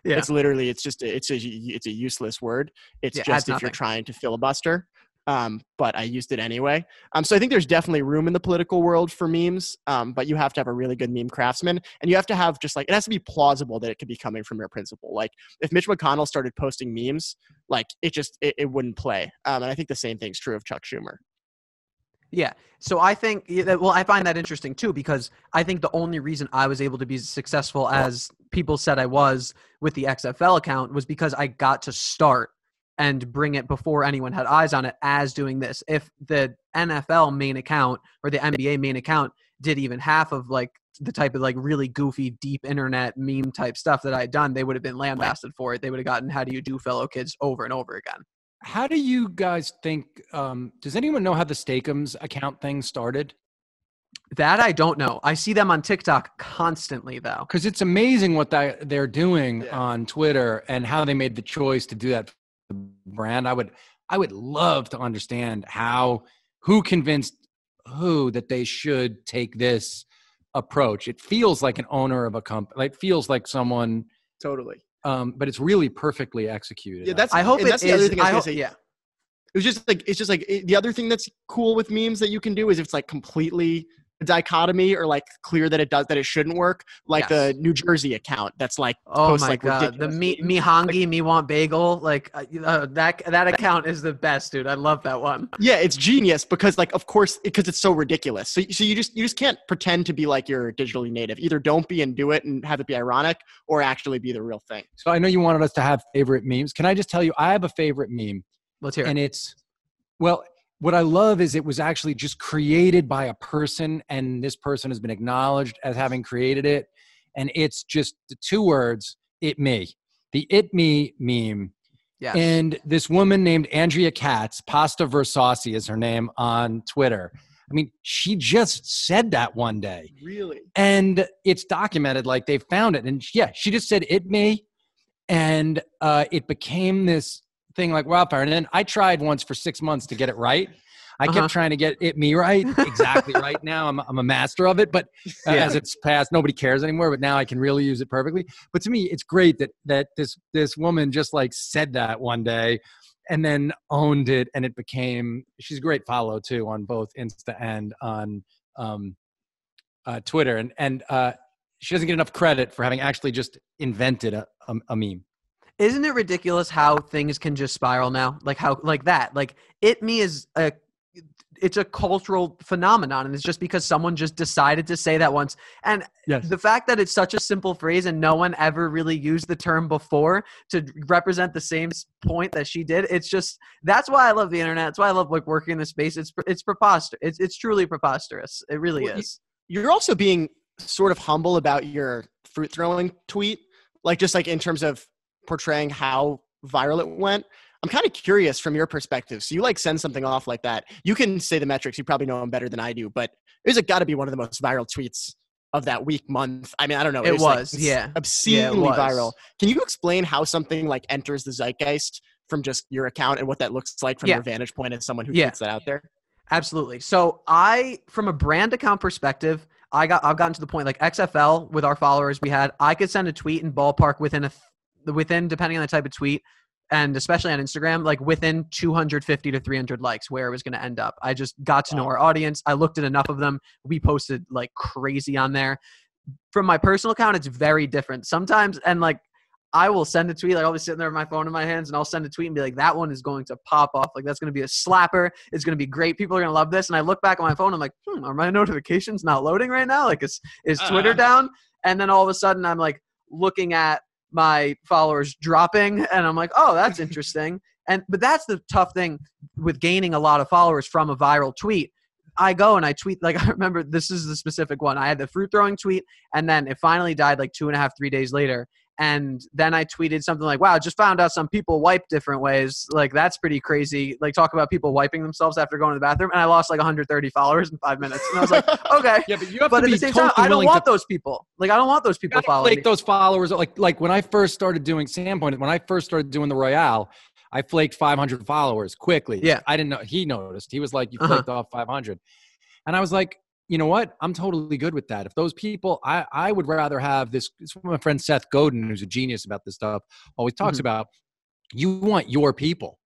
Yeah. It's literally it's just a, it's a it's a useless word. It's Yeah, just if you're trying to filibuster. Um, but I used it anyway. Um, so I think there's definitely room in the political world for memes. Um, but you have to have a really good meme craftsman, and you have to have just like it has to be plausible that it could be coming from your principal. Like if Mitch McConnell started posting memes, like it just it, it wouldn't play. Um, and I think the same thing's true of Chuck Schumer. Yeah. So I think, well, I find that interesting too because I think the only reason I was able to be successful as people said I was with the XFL account was because I got to start and bring it before anyone had eyes on it as doing this. If the NFL main account or the NBA main account did even half of like the type of like really goofy deep internet meme type stuff that I had done, they would have been lambasted for it. They would have gotten how do you do fellow kids over and over again. How do you guys think? Um, does anyone know how the Steak-umm account thing started? That I don't know. I see them on TikTok constantly though. Because it's amazing what that they're doing Yeah. on Twitter and how they made the choice to do that for the brand. I would, I would love to understand how, who convinced who that they should take this approach. It feels like an owner of a company. Like, it feels like someone, Totally. Um, but it's really perfectly executed. Yeah, that's I hope and that's the other thing I I gonna hope- say. yeah. it was just like it's just like it, the other thing that's cool with memes that you can do is if it's like completely a dichotomy or like clear that it does that it shouldn't work like Yes. the new jersey account that's like Oh posts, my like, god, the me me hongi me want bagel like uh, uh, that that account is the best, dude. I love that one. yeah it's genius because like of course because it's so ridiculous so, so you just you just can't pretend to be like you're digitally native either don't be and do it and have it be ironic or actually be the real thing So I know you wanted us to have favorite memes. Can I just tell you, I have a favorite meme, Let's hear it. and it's well. What I love is it was actually just created by a person, and this person has been acknowledged as having created it. And it's just the two words, "it me." The "it me" meme Yes. And this woman named Andrea Katz, Pasta Versace is her name on Twitter. I mean, she just said that one day. really And it's documented, like they found it. And yeah, she just said it me. And uh, it became this thing like wildfire. And then I tried once for six months to get it right. I Uh-huh. kept trying to get it me right, exactly right now. I'm, I'm a master of it, but uh, Yeah. as it's passed, nobody cares anymore. But now I can really use it perfectly. But to me, it's great that that this this woman just like said that one day, and then owned it, and it became. She's a great follow too on both Insta and on um, uh, Twitter, and and uh, she doesn't get enough credit for having actually just invented a, a, a meme. Isn't it ridiculous how things can just spiral now? Like how like that. Like it me is a it's a cultural phenomenon and it's just because someone just decided to say that once. And Yes. the fact that it's such a simple phrase and no one ever really used the term before to represent the same point that she did it's just that's why i love the internet that's why i love like working in this space it's it's preposterous it's, it's truly preposterous it really Well, is You're also being sort of humble about your fruit throwing tweet, like just like in terms of portraying how viral it went. I'm kind of curious from your perspective. So you like send something off like that. You can say the metrics. You probably know them better than I do, but is it got to be one of the most viral tweets of that week, month? I mean, I don't know. It like, was, it's yeah. obscenely was. viral. Can you explain how something like enters the zeitgeist from just your account and what that looks like from Yeah. your vantage point as someone who Yeah. tweets that out there? Absolutely. So I, from a brand account perspective, I got I've gotten to the point like XFL with our followers we had. I could send a tweet in ballpark within a within depending on the type of tweet, and especially on Instagram, like within 250 to 300 likes, where it was going to end up. I just got to know our audience. I looked at enough of them. We posted like crazy on there. From my personal account, it's very different. Sometimes, and like I will send a tweet. Like I'll be sitting there with my phone in my hands, and I'll send a tweet and be like, "That one is going to pop off. Like that's going to be a slapper. It's going to be great. People are going to love this." And I look back on my phone. I'm like, "Hmm, are my notifications not loading right now? Like, is is Twitter Uh. down?" And then all of a sudden, I'm like looking at my followers dropping, and I'm like, "Oh, that's interesting." And but that's the tough thing with gaining a lot of followers from a viral tweet. I go and I tweet like I remember this is the specific one. I had the fruit throwing tweet, and then it finally died like two and a half, three days later. And then I tweeted something like, "Wow, just found out some people wipe different ways. Like that's pretty crazy. Like talk about people wiping themselves after going to the bathroom." And I lost like 130 followers in five minutes. And I was like, "Okay." Yeah, but you have But to at be the same totally time, I don't want to those people. Like I don't want those people following me. those followers. Like like when I first started doing Sam pointed when I first started doing the Royale, I flaked 500 followers quickly. Yeah. I didn't know. He noticed. He was like, "You Uh-huh. flaked off 500," and I was like, "You know what? I'm totally good with that. If those people, I I would rather have this." It's my friend Seth Godin, who's a genius about this stuff. Always talks Mhm. about you want your people.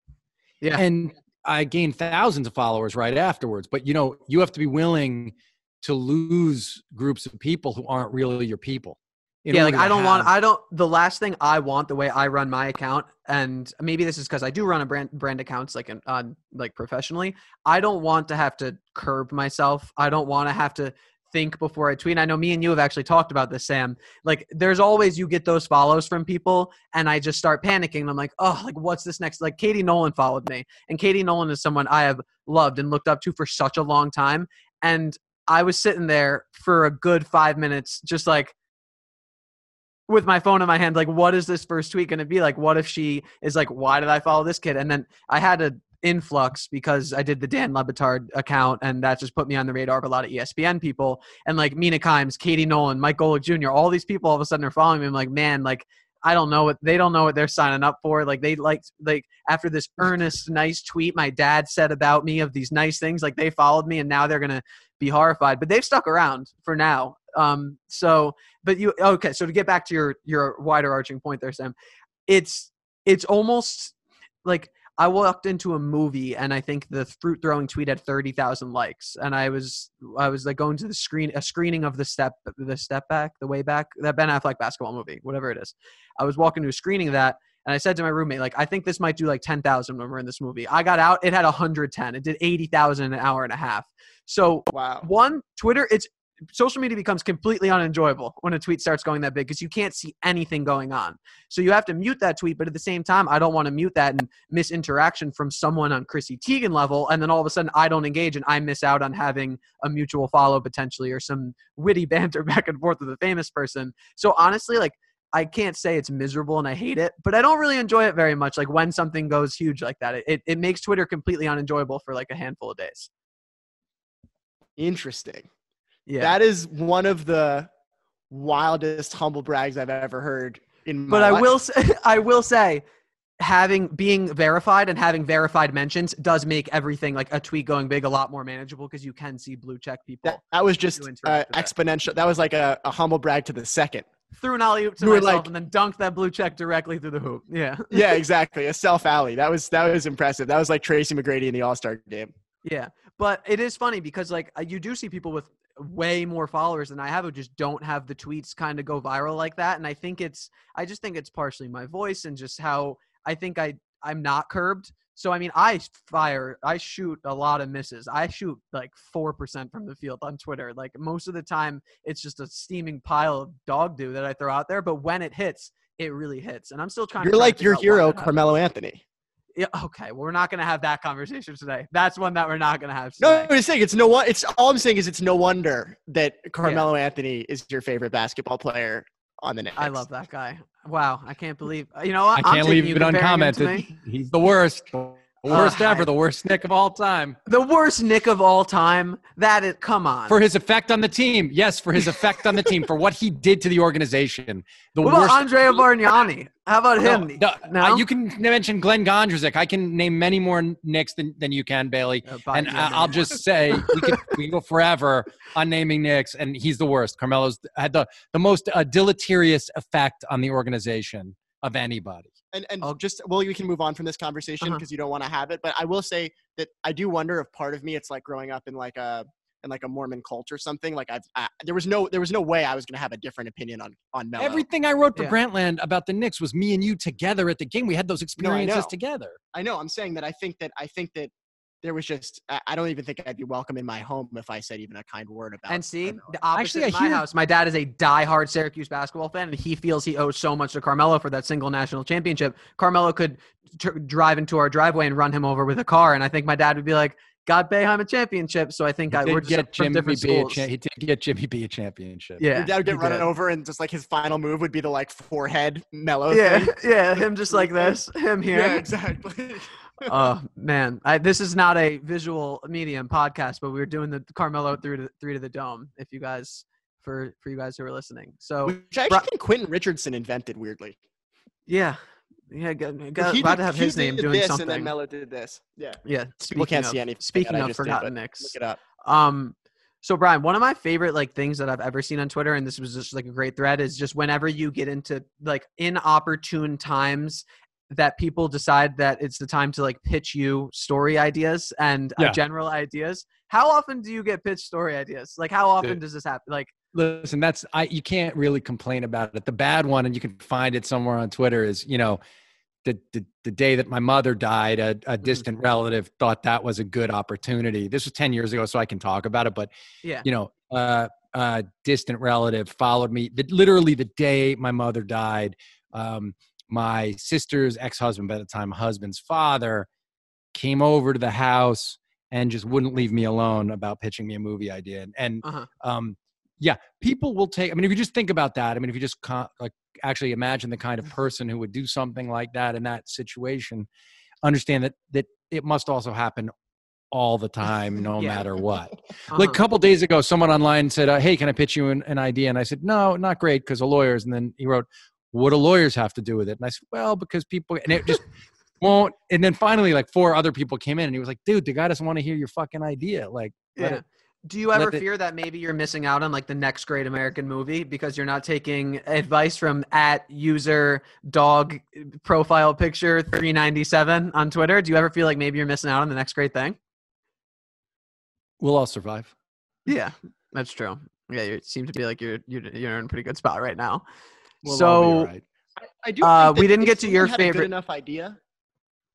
Yeah. And I gained thousands of followers right afterwards. But you know, you have to be willing to lose groups of people who aren't really your people. Yeah, like I don't want I don't the last thing I want the way I run my account and maybe this is cuz I do run a brand brand accounts like in, on like professionally. I don't want to have to curb myself. I don't want to have to think before I tweet. I know me and you have actually talked about this Sam. Like there's always you get those follows from people and I just start panicking. I'm like, "Oh, like what's this next?" Like Katie Nolan followed me. And Katie Nolan is someone I have loved and looked up to for such a long time and I was sitting there for a good 5 minutes just like with my phone in my hand, like, what is this first tweet going to be? Like, what if she is like, why did I follow this kid? And then I had a influx because I did the Dan Le Batard account, and that just put me on the radar of a lot of ESPN people. And like Mina Kimes, Katie Nolan, Mike Golic Jr., all these people all of a sudden are following me. I'm like, man, like, I don't know what they don't know what they're signing up for. Like they like like after this earnest, nice tweet my dad said about me of these nice things, like they followed me and now they're gonna be horrified. But they've stuck around for now. Um, so but you okay so to get back to your your wider arching point there sam it's it's almost like i walked into a movie and i think the fruit throwing tweet had 30,000 likes and i was i was like going to the screen a screening of the step the step back the way back that ben affleck basketball movie whatever it is i was walking to a screening of that and I said to my roommate, like, I think this might do like 10,000 when we're in this movie. I got out, it had 110. It did 80,000 in an hour and a half. So Wow. one twitter it's social media becomes completely unenjoyable when a tweet starts going that big because you can't see anything going on so you have to mute that tweet but at the same time i don't want to mute that and miss interaction from someone on chrissy teigen level and then all of a sudden i don't engage and i miss out on having a mutual follow potentially or some witty banter back and forth with a famous person so honestly like I can't say it's miserable and I hate it, but I don't really enjoy it very much. Like when something goes huge like that, it, it, it makes Twitter completely unenjoyable for like a handful of days. Interesting. Yeah. That is one of the wildest humble brags I've ever heard in my but I life. will say, I will say having being verified and having verified mentions does make everything like a tweet going big a lot more manageable because you can see blue check people That, that was just uh, that. exponential. That was like a, a humble brag to the second. threw an alley oop to were myself like- and then dunked that blue check directly through the hoop. Yeah, Yeah, exactly. A self alley. That was that was impressive. That was like Tracy McGrady in the All Star game. yeah. But it is funny because like uh, you do see people with way more followers than I have who just don't have the tweets kind of go viral like that. And I think it's I just think it's partially my voice and just how I think I I'm not curbed. So I mean, I fire, I shoot a lot of misses. I shoot like four percent from the field on Twitter. Like most of the time, it's just a steaming pile of dog do that I throw out there. But when it hits, it really hits. And I'm still trying. You're to like your hero. Carmelo Anthony. Yeah. Okay. Well, we're not gonna have that conversation today. That's one that we're not gonna have No, today. I'm just saying it's no one. It's all I'm saying is it's no wonder that Carmelo Anthony is your favorite basketball player on the Knicks. I love that guy. Wow. I can't believe. You know what? I I'm can't taking leave you it comparing him to uncommented. me. He's the worst. The worst Uh, ever. The worst Knick of all time. The worst Knick of all time. That is. Come on. For his effect on the team. Yes, for his effect on the team. For what he did to the organization. The what about worst. Andrea Bargnani? How about No, him? no, No? uh, you can mention Glen Gondrezick. I can name many more Knicks than, than you can, Bailey. Uh, And I, I'll just say we can, we can go forever on naming Knicks, and he's the worst. Carmelo's had the, the most uh, deleterious effect on the organization of anybody. And and I'll- just well, we can move on from this conversation Uh-huh. because you don't want to have it. But I will say that I do wonder if part of me it's like growing up in like a in like a Mormon cult or something. Like I've I, there was no there was no way I was gonna have a different opinion on on Melo. Everything I wrote for Yeah. Grantland about the Knicks was me and you together at the game. We had those experiences know. together. I know. I'm saying that I think that I think that there was just I, I don't even think I'd be welcome in my home if I said even a kind word about. It. And see, Carmelo. the opposite Actually, of my hear- house. My dad is a diehard Syracuse basketball fan, and he feels he owes so much to Carmelo for that single national championship. Carmelo could tr- drive into our driveway and run him over with a car, and I think my dad would be like, "Got Boeheim a championship." So I think He I, did we're get Jimmy different B a schools. cha- he did get Jimmy B a championship. yeah, Your dad would get he run did. over and just like his final move would be the like forehead mellow. Yeah, thing. yeah, him just like this, him here. Yeah, exactly. oh man, I, this is not a visual medium podcast, but we were doing the Carmelo three to three to the dome. If you guys, for for you guys who are listening, so Which I actually think Quentin Richardson invented weirdly. yeah, yeah, got, He got, did- glad to have he his name did doing this, something. And then Melo did this. Yeah. yeah, People can't of, see anything. Speaking of did, forgotten but Knicks, Look it up. um, so Brian, one of my favorite like things that I've ever seen on Twitter, and this was just like a great thread, is just whenever you get into like inopportune times that people decide that it's the time to like pitch you story ideas and uh, Yeah. general ideas. How often do you get pitched story ideas? Like how often Dude. does this happen? Like Listen, that's I. You can't really complain about it. The bad one, and you can find it somewhere on Twitter, is you know, the the, the day that my mother died, a, a distant relative thought that was a good opportunity. This was ten years ago, so I can talk about it. But yeah, you know, uh, a distant relative followed me. The, literally the day my mother died, um, my sister's ex-husband, by the time husband's father, came over to the house and just wouldn't leave me alone about pitching me a movie idea. And, and Uh-huh. um, yeah, people will take. I mean, if you just think about that, I mean, if you just con- like actually imagine the kind of person who would do something like that in that situation, understand that that it must also happen all the time, no Yeah. matter what. uh-huh. Like a couple days ago, someone online said, uh, "Hey, can I pitch you an, an idea?" And I said, "No, not great because of lawyers." And then he wrote, "What do lawyers have to do with it?" And I said, "Well, because people." And it just won't. And then finally, like four other people came in, and he was like, "Dude, the guy doesn't want to hear your fucking idea." Like, Yeah. it- Do you ever let it- fear that maybe you're missing out on like the next great American movie because you're not taking advice from at user dog profile picture 397 on Twitter? Do you ever feel like maybe you're missing out on the next great thing? we'll all survive. Yeah, that's true. Yeah, you seem to be like you're you're you're in a pretty good spot right now. We'll so all right. I, I do. Uh, that we didn't get to your someone a favorite- Good enough idea.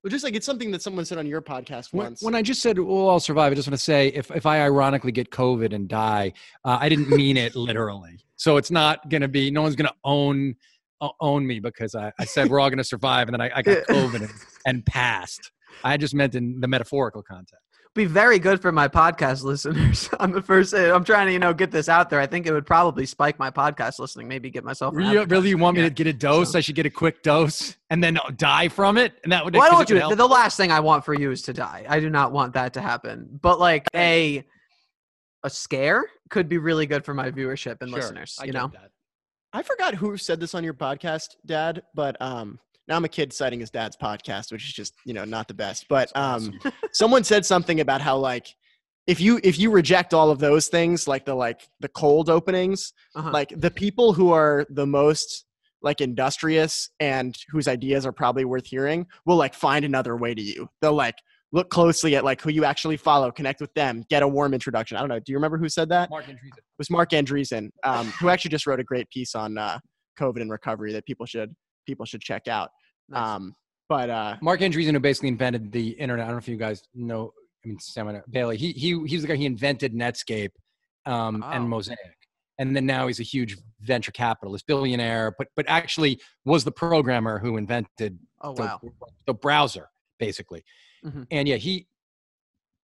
Well, just like it's something that someone said on your podcast once. when I just said we'll all survive, I just want to say if, if I ironically get COVID and die, uh, I didn't mean it literally. So it's not going to be, no one's going to own o- own me because I, I said we're all going to survive and then I, I got COVID and, and passed. I just meant in the metaphorical context. Be very good for my podcast listeners on the first i'm trying to you know get this out there i think it would probably spike my podcast listening maybe get myself an Really, really you want me Yeah. to get a dose? I should get a quick dose and then die from it? And that would well, I don't 'cause want you. would To, help. the last thing I want for you is to die. I do not want that to happen. But like a a scare could be really good for my viewership and Sure, listeners. I You get know, that. I forgot who said this on your podcast, Dad, but um, now I'm a kid citing his dad's podcast, which is just you know not the best. But um, someone said something about how like if you if you reject all of those things, like the like the cold openings, Uh-huh. like the people who are the most like industrious and whose ideas are probably worth hearing will like find another way to you. They'll like look closely at like who you actually follow, connect with them, get a warm introduction. I don't know. Do you remember who said that? Marc Andreessen. It was Marc Andreessen, um, who actually just wrote a great piece on uh, COVID and recovery that people should people should check out. Nice. Um, but uh, Marc Andreessen, who basically invented the internet. I don't know if you guys know. I mean, Sam and Bailey. He he he's the guy. He invented Netscape um, Oh. and Mosaic, and then now he's a huge venture capitalist, billionaire. But but actually was the programmer who invented oh the, wow. the browser, basically. Mhm. And yeah, he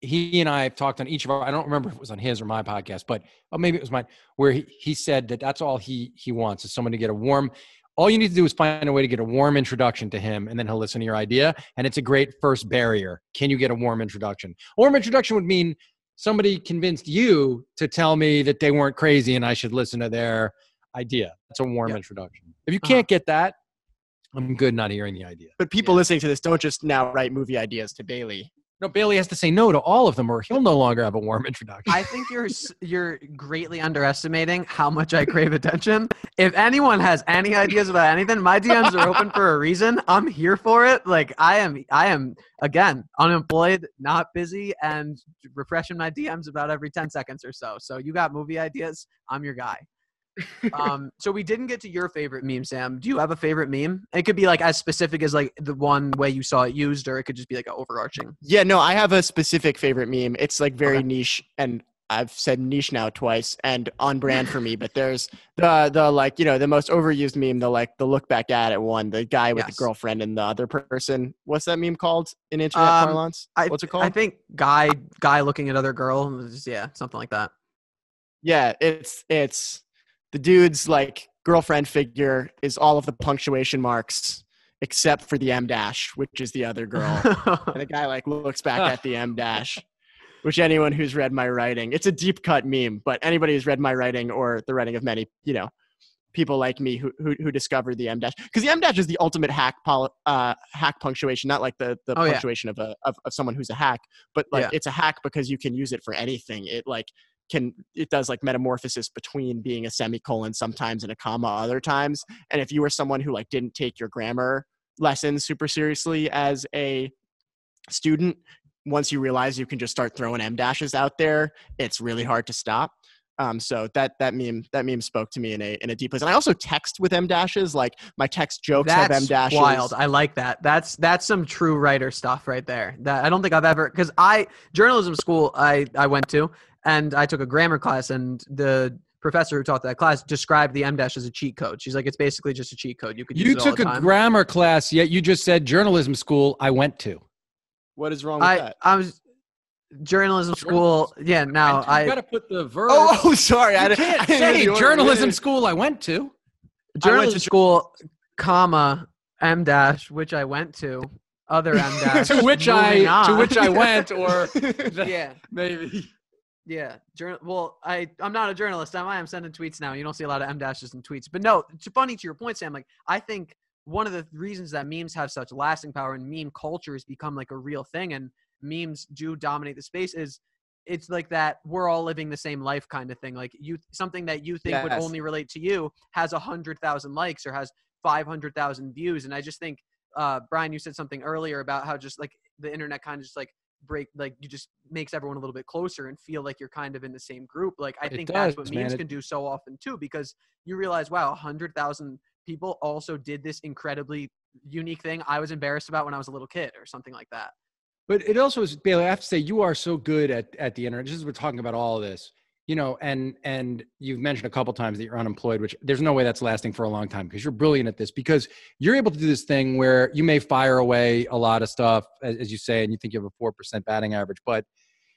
he and I have talked on each of our. I don't remember if it was on his or my podcast, but oh, maybe it was mine, where he, he said that that's all he he wants is someone to get a warm. All you need to do is find a way to get a warm introduction to him, and then he'll listen to your idea. And it's a great first barrier. Can you get a warm introduction? Warm introduction would mean somebody convinced you to tell me that they weren't crazy and I should listen to their idea. That's a warm Yeah. introduction. If you Uh-huh. can't get that, I'm good not hearing the idea. but people Yeah. listening to this don't just now write movie ideas to Bailey. No, Bailey has to say no to all of them, or he'll no longer have a warm introduction. I think you're you're greatly underestimating how much I crave attention. If anyone has any ideas about anything, my DMs are open for a reason. I'm here for it. Like I am I am again unemployed, not busy, and refreshing my DMs about every 10 seconds or so. So you got movie ideas, I'm your guy. Um, so we didn't get to your favorite meme, Sam. Do you have a favorite meme? It could be like as specific as like the one way you saw it used, or it could just be like an overarching. Yeah, no, I have a specific favorite meme. It's like very Okay. niche, and I've said niche now twice, and on brand for me. But there's the the like you know the most overused meme, the like the look back at it one, the guy with Yes. the girlfriend and the other person. What's that meme called in internet Um, parlance? I, What's it called? I think guy guy looking at other girl. Yeah, something like that. yeah, it's it's the dude's like girlfriend figure is all of the punctuation marks except for the M dash, which is the other girl. and the guy like looks back at the M dash, which anyone who's read my writing, it's a deep cut meme, but anybody who's read my writing or the writing of many, you know, people like me who who, who discovered the M dash, because the M dash is the ultimate hack pol- uh, hack punctuation, not like the the Oh, yeah. punctuation of a of, of someone who's a hack, but like Yeah. it's a hack because you can use it for anything. It like can it does like metamorphosis between being a semicolon sometimes and a comma other times and if you were someone who like didn't take your grammar lessons super seriously as a student once you realize you can just start throwing m dashes out there it's really hard to stop um, so that that meme that meme spoke to me in a in a deep place and i also text with m dashes like my text jokes have M dashes. wild. I like that. That's that's some true writer stuff right there. That I don't think I've ever because I journalism school I I went to and I took a grammar class and the professor who taught that class described the M dash as a cheat code. She's like, it's basically just a cheat code. You could use You it all took the a grammar class, yet you just said journalism school I went to. what is wrong with I that I was journalism school. Yeah, now I got to put the verb. oh, oh sorry I I can't hear say order. journalism school I went to. journalism to- school, comma M dash, which I went to. Other M dash. to which I to which I went, or yeah. maybe. Yeah, journal. Well, I I'm not a journalist. I'm I am sending tweets now. You don't see a lot of m dashes in tweets, but no. It's funny to your point, Sam. Like I think one of the reasons that memes have such lasting power and meme culture has become like a real thing, and memes do dominate the space is it's like that we're all living the same life kind of thing. Like you something that you think would only relate to you has a hundred thousand likes or has five hundred thousand views, and I just think uh, Brian, you said something earlier about how just like the internet kind of just like break like you just makes everyone a little bit closer and feel like you're kind of in the same group like i It think that's what does, memes man. Can do so often too because you realize wow 100000 people also did this incredibly unique thing i was embarrassed about when i was a little kid or something like that But it also is Bailey. I have to say, you are so good at at the internet. Just as we're talking about all of this, you know, and and you've mentioned a couple times that you're unemployed, which there's no way that's lasting for a long time because you're brilliant at this. Because you're able to do this thing where you may fire away a lot of stuff, as, as you say, and you think you have a four percent batting average, but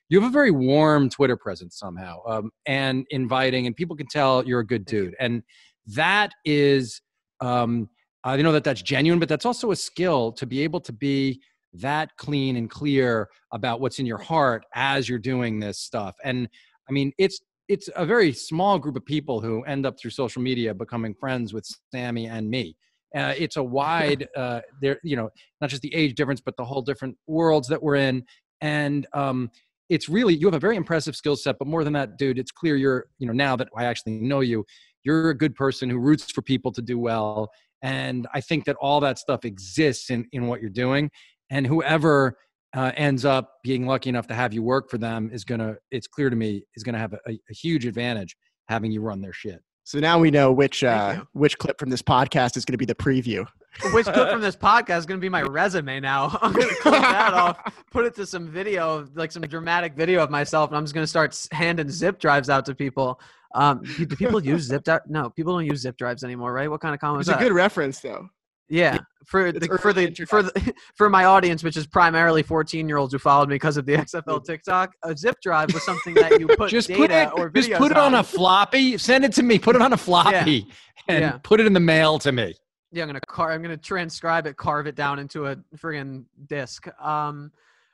you have a very warm Twitter presence somehow, um, and inviting, and people can tell you're a good dude, and that is, um, I know that that's genuine, but that's also a skill to be able to be that clean and clear about what's in your heart as you're doing this stuff. And I mean, it's it's a very small group of people who end up through social media becoming friends with Sammy and me. Uh, it's a wide, uh, there, you know, not just the age difference, but the whole different worlds that we're in. And um, it's really you have a very impressive skill set. But more than that, dude, it's clear you're, you know, now that I actually know you, you're a good person who roots for people to do well. And I think that all that stuff exists in in what you're doing and whoever uh, ends up being lucky enough to have you work for them is gonna it's clear to me is gonna have a, a huge advantage having you run their shit So now we know which uh, which clip from this podcast is going to be the preview. Which clip from this podcast is going to be my resume now? I'm going to clip that off, put it to some video, like some dramatic video of myself, and I'm just going to start s- handing zip drives out to people. Um, do do people use zip drive? No, people don't use zip drives anymore, right? What kind of comment It's a that? good reference though. Yeah, for the, for the for the for my audience, which is primarily 14 year olds who followed me because of the XFL TikTok, a zip drive was something that you put just put it or just put it on a floppy send it to me put it on a floppy and Yeah. put it in the mail to me Yeah, I'm gonna car. I'm gonna transcribe it, carve it down into a friggin' disc. Um,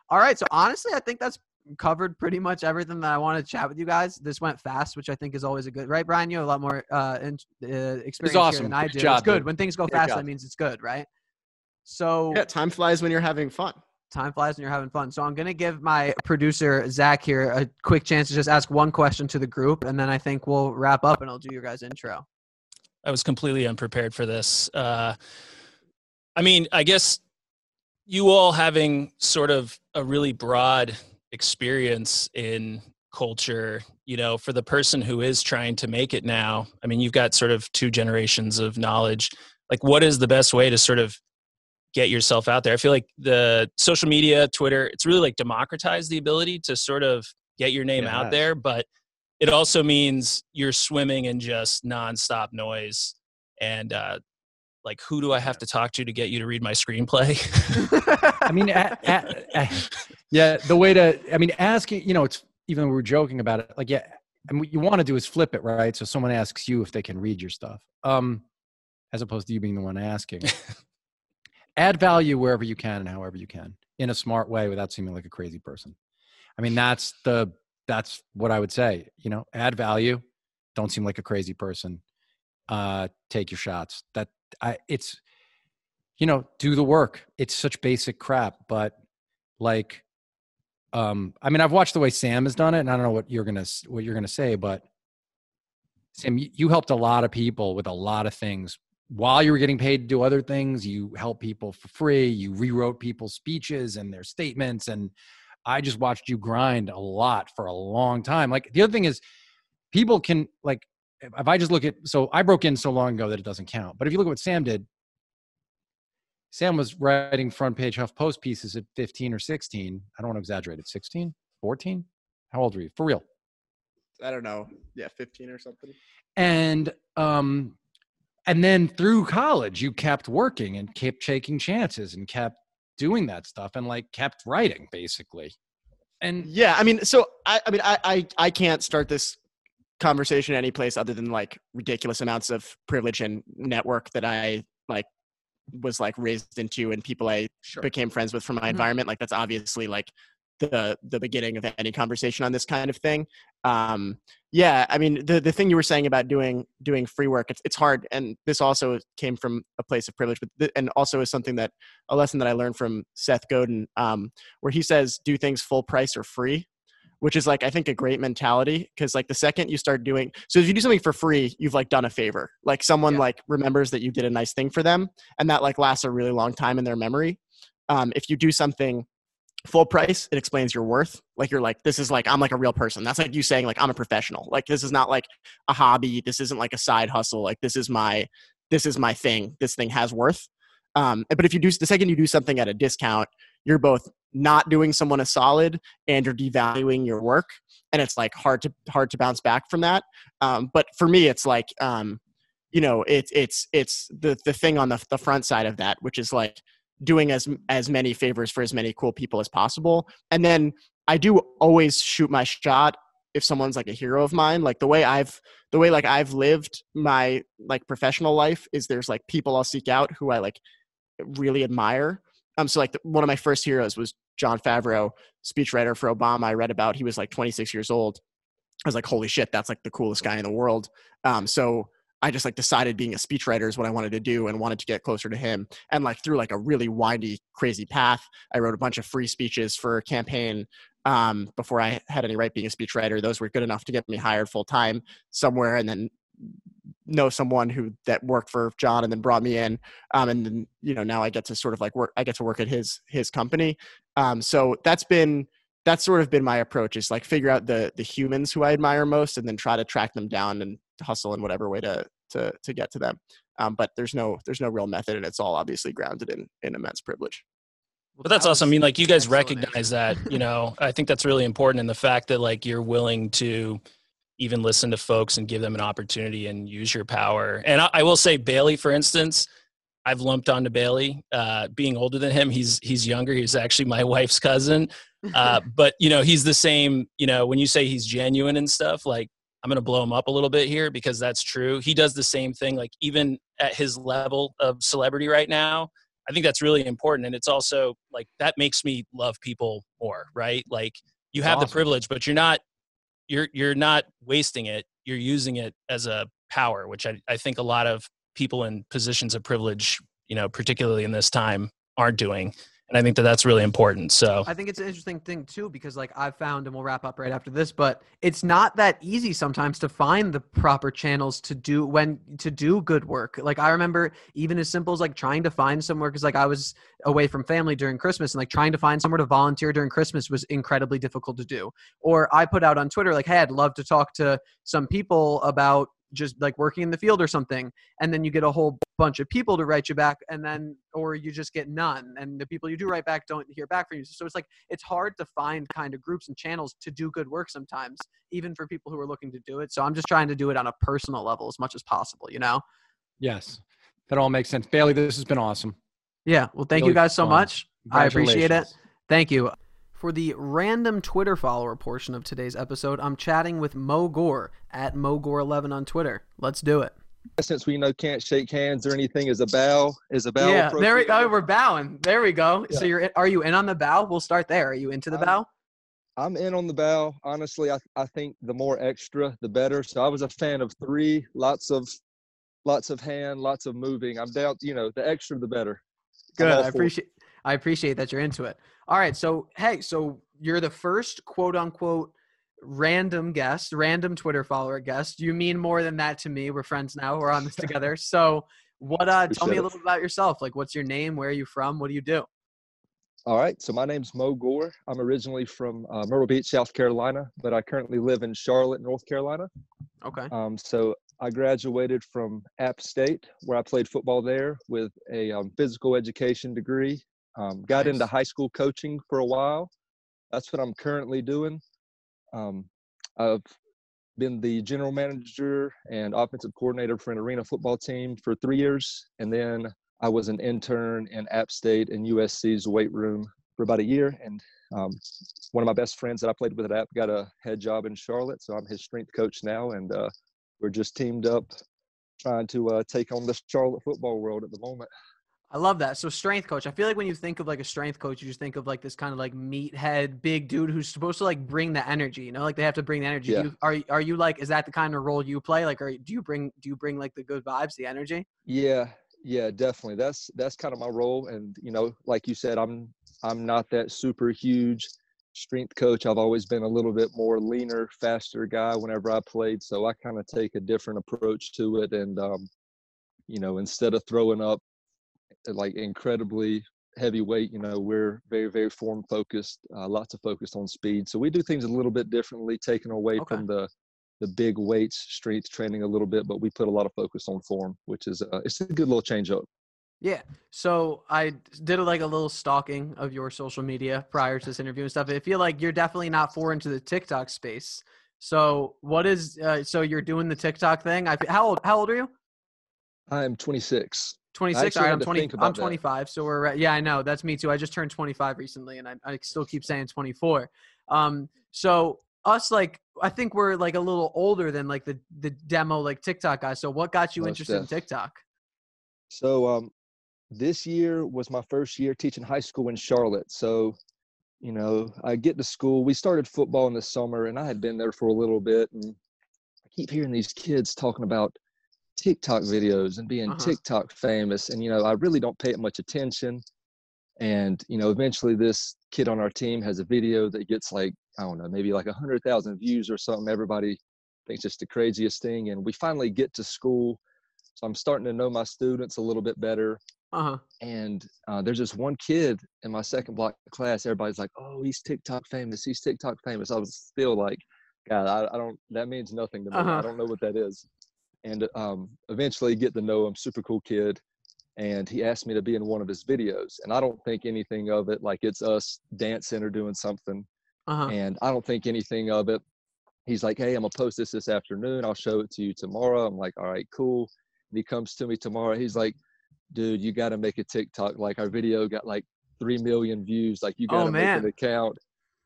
all right. So honestly, I think that's covered pretty much everything that I wanted to chat with you guys. This went fast, which I think is always a good. Right, Brian? You have a lot more uh, in, uh experience here awesome. than I Good do. job, it's good dude. when things go Great fast. job. That means it's good, right? So Yeah, time flies when you're having fun. time flies when you're having fun. So I'm gonna give my producer Zach here a quick chance to just ask one question to the group, and then I think we'll wrap up and I'll do your guys' intro. I was completely unprepared for this. Uh, I mean, I guess you all having sort of a really broad experience in culture, you know, for the person who is trying to make it now, I mean, you've got sort of two generations of knowledge. Like, what is the best way to sort of get yourself out there? I feel like the social media, Twitter, it's really like democratized the ability to sort of get your name It out there, but it also means you're swimming in just nonstop noise and uh like who do i have to talk to to get you to read my screenplay I mean, a, a, a- yeah, the way to, I mean, asking, you know, it's even we were joking about it. Like, yeah, and what you want to do is flip it, right? So someone asks you if they can read your stuff, um, as opposed to you being the one asking. Add value wherever you can and however you can in a smart way without seeming like a crazy person. I mean, that's the, that's what I would say. You know, add value, don't seem like a crazy person. Uh, take your shots. That I, it's, you know, do the work. It's such basic crap, but like, um, I mean, I've watched the way Sam has done it, and I don't know what you're gonna what you're gonna say, but Sam, you, you helped a lot of people with a lot of things while you were getting paid to do other things. You helped people for free. You rewrote people's speeches and their statements, and I just watched you grind a lot for a long time. Like the other thing is, people can like if I just look at so I broke in so long ago that it doesn't count. But if you look at what Sam did, Sam was writing front page HuffPost pieces at 15 or 16. I don't want to exaggerate. At 16, 14. How old were you? For real. I don't know. Yeah, 15 or something. And um, and then through college, you kept working and kept taking chances and kept doing that stuff and like kept writing basically. And Yeah, I mean, so I, I mean, I, I, I can't start this conversation any place other than like ridiculous amounts of privilege and network that I like was like raised into and people I sure. became friends with from my Mhm. environment. Like that's obviously like the the beginning of any conversation on this kind of thing. Um, yeah, I mean the the thing you were saying about doing doing free work, it's it's hard, and this also came from a place of privilege, but th- and also is something that a lesson that I learned from Seth Godin, um, where he says do things full price or free. Which is like I think a great mentality because like the second you start doing so if you do something for free you've like done a favor. Like someone Yeah. like remembers that you did a nice thing for them and that like lasts a really long time in their memory. Um, if you do something full price it explains your worth. Like you're like this is like i'm like a real person. That's like you saying like i'm a professional. Like this is not like a hobby. This isn't like a side hustle. Like this is my this is my thing. This thing has worth. Um, but if you do the second you do something at a discount you're both not doing someone a solid and you're devaluing your work and it's like hard to hard to bounce back from that. Um, but for me it's like um, you know it's it's it's the the thing on the, the front side of that which is like doing as as many favors for as many cool people as possible. And then i do always shoot my shot if someone's like a hero of mine. Like the way i've the way like i've lived my like professional life is there's like people i'll seek out who i like really admire um so like the, one of my first heroes was jon favreau speechwriter for obama i read about he was like 26 years old i was like holy shit that's like the coolest guy in the world um so I just like decided being a speechwriter is what I wanted to do and wanted to get closer to him. And like through like a really windy, crazy path, I wrote a bunch of free speeches for a campaign um, before I had any right being a speechwriter. Those were good enough to get me hired full time somewhere. And then know someone who that worked for Jon and then brought me in. Um, and then, you know, now I get to sort of like work, I get to work at his, his company. Um, so that's been, that's sort of been my approach is like figure out the, the humans who I admire most and then try to track them down and hustle in whatever way to, to, to get to them. Um, but there's no, there's no real method and it's all obviously grounded in, in immense privilege. But that's awesome. I mean, like you guys recognize that, you know, I think that's really important. And the fact that like you're willing to even listen to folks and give them an opportunity and use your power. And I, I will say Bailey, for instance, I've lumped onto Bailey, uh, being older than him. He's, he's younger. He's actually my wife's cousin. Uh, but you know, he's the same, you know, when you say he's genuine and stuff, like I'm going to blow him up a little bit here because that's true. He does the same thing, like even at his level of celebrity right now, I think that's really important. And it's also like that makes me love people more, right? Like you have awesome. the privilege, but you're not you're you're not wasting it. You're using it as a power, which I, I think a lot of people in positions of privilege, you know, particularly in this time, aren't doing and i think that that's really important so. I think it's an interesting thing too because like i've found and we'll wrap up right after this but it's not that easy sometimes to find the proper channels to do when to do good work. Like i remember even as simple as like trying to find somewhere because like i was away from family during christmas and like trying to find somewhere to volunteer during christmas was incredibly difficult to do. Or i put out on twitter like hey i'd love to talk to some people about just like working in the field or something and then you get a whole bunch of people to write you back and then or you just get none and the people you do write back don't hear back from you. So it's like it's hard to find kind of groups and channels to do good work sometimes even for people who are looking to do it. So i'm just trying to do it on a personal level as much as possible you know? Yes. That all makes sense. Bailey this has been awesome. Yeah. Well thank you guys so much. I appreciate it. Thank you for the random Twitter follower portion of today's episode, I'm chatting with Mo Gore at MoGore11 on Twitter. Let's do it. Since we know can't shake hands or anything, is a bow is a bow. Yeah, there we go. We're bowing. There we go. Yeah. So you're are you in on the bow? We'll start there. Are you into the I'm, bow? I'm in on the bow. Honestly, I I think the more extra, the better. So I was a fan of three. Lots of lots of hand, lots of moving. I'm down. You know, the extra, the better. Good. I appreciate. I appreciate that you're into it. All right. So, hey, so you're the first quote unquote random guest, random Twitter follower guest. You mean more than that to me. We're friends now. We're on this together. So, what, uh, tell me a little about yourself. Like, what's your name? Where are you from? What do you do? All right. So, my name's Mo Gore. I'm originally from uh, Myrtle Beach, South Carolina, but I currently live in Charlotte, North Carolina. Okay. Um, so, I graduated from App State, where I played football there with a um, physical education degree um, got nice. into high school coaching for a while. That's what I'm currently doing. Um, I've been the general manager and offensive coordinator for an arena football team for three years. And then I was an intern in App State and USC's weight room for about a year. And um, one of my best friends that I played with at App got a head job in Charlotte. So I'm his strength coach now. And uh, we're just teamed up trying to uh, take on the Charlotte football world at the moment. I love that. So strength coach. I feel like when you think of like a strength coach, you just think of like this kind of like meathead, big dude who's supposed to like bring the energy. You know, like they have to bring the energy. Yeah. You, are are you like is that the kind of role you play? Like, are do you bring do you bring like the good vibes, the energy? Yeah, yeah, definitely. That's that's kind of my role. And you know, like you said, I'm I'm not that super huge strength coach. I've always been a little bit more leaner, faster guy whenever I played. So I kind of take a different approach to it. And um, you know, instead of throwing up like incredibly heavyweight. You know, we're very, very form focused, uh, lots of focus on speed. So we do things a little bit differently, taking away okay. from the the big weights, strength training a little bit, but we put a lot of focus on form, which is uh, it's a good little change up. Yeah. So I did like a little stalking of your social media prior to this interview and stuff. I feel like you're definitely not foreign to the TikTok space. So what is uh, so you're doing the TikTok thing? I how old how old are you? I'm 26. 26 all right i'm 20 i'm 25 that. so we're yeah i know that's me too i just turned 25 recently and i, I still keep saying 24 um so us like i think we're like a little older than like the the demo like tiktok guys so what got you Most interested in tiktok? So um this year was my first year teaching high school in charlotte so you know i get to school we started football in the summer and i had been there for a little bit and i keep hearing these kids talking about TikTok videos and being uh-huh. TikTok famous. And, you know, I really don't pay it much attention. And, you know, eventually this kid on our team has a video that gets like, I don't know, maybe like a hundred thousand views or something. Everybody thinks it's the craziest thing. And we finally get to school, so I'm starting to know my students a little bit better. Uh huh. And uh, there's this one kid in my second block class. Everybody's like, "Oh, he's TikTok famous. He's TikTok famous." I was still like, "God, I, I don't. That means nothing to me. Uh-huh. I don't know what that is." And um, eventually, get to know him. Super cool kid. And he asked me to be in one of his videos, and I don't think anything of it. Like it's us dancing or doing something, Uh huh. and I don't think anything of it. He's like, "Hey, I'm gonna post this this afternoon. I'll show it to you tomorrow." I'm like, "All right, cool." And he comes to me tomorrow. He's like, "Dude, you got to make a TikTok. Like our video got like three million views. Like you Oh, got to make an account."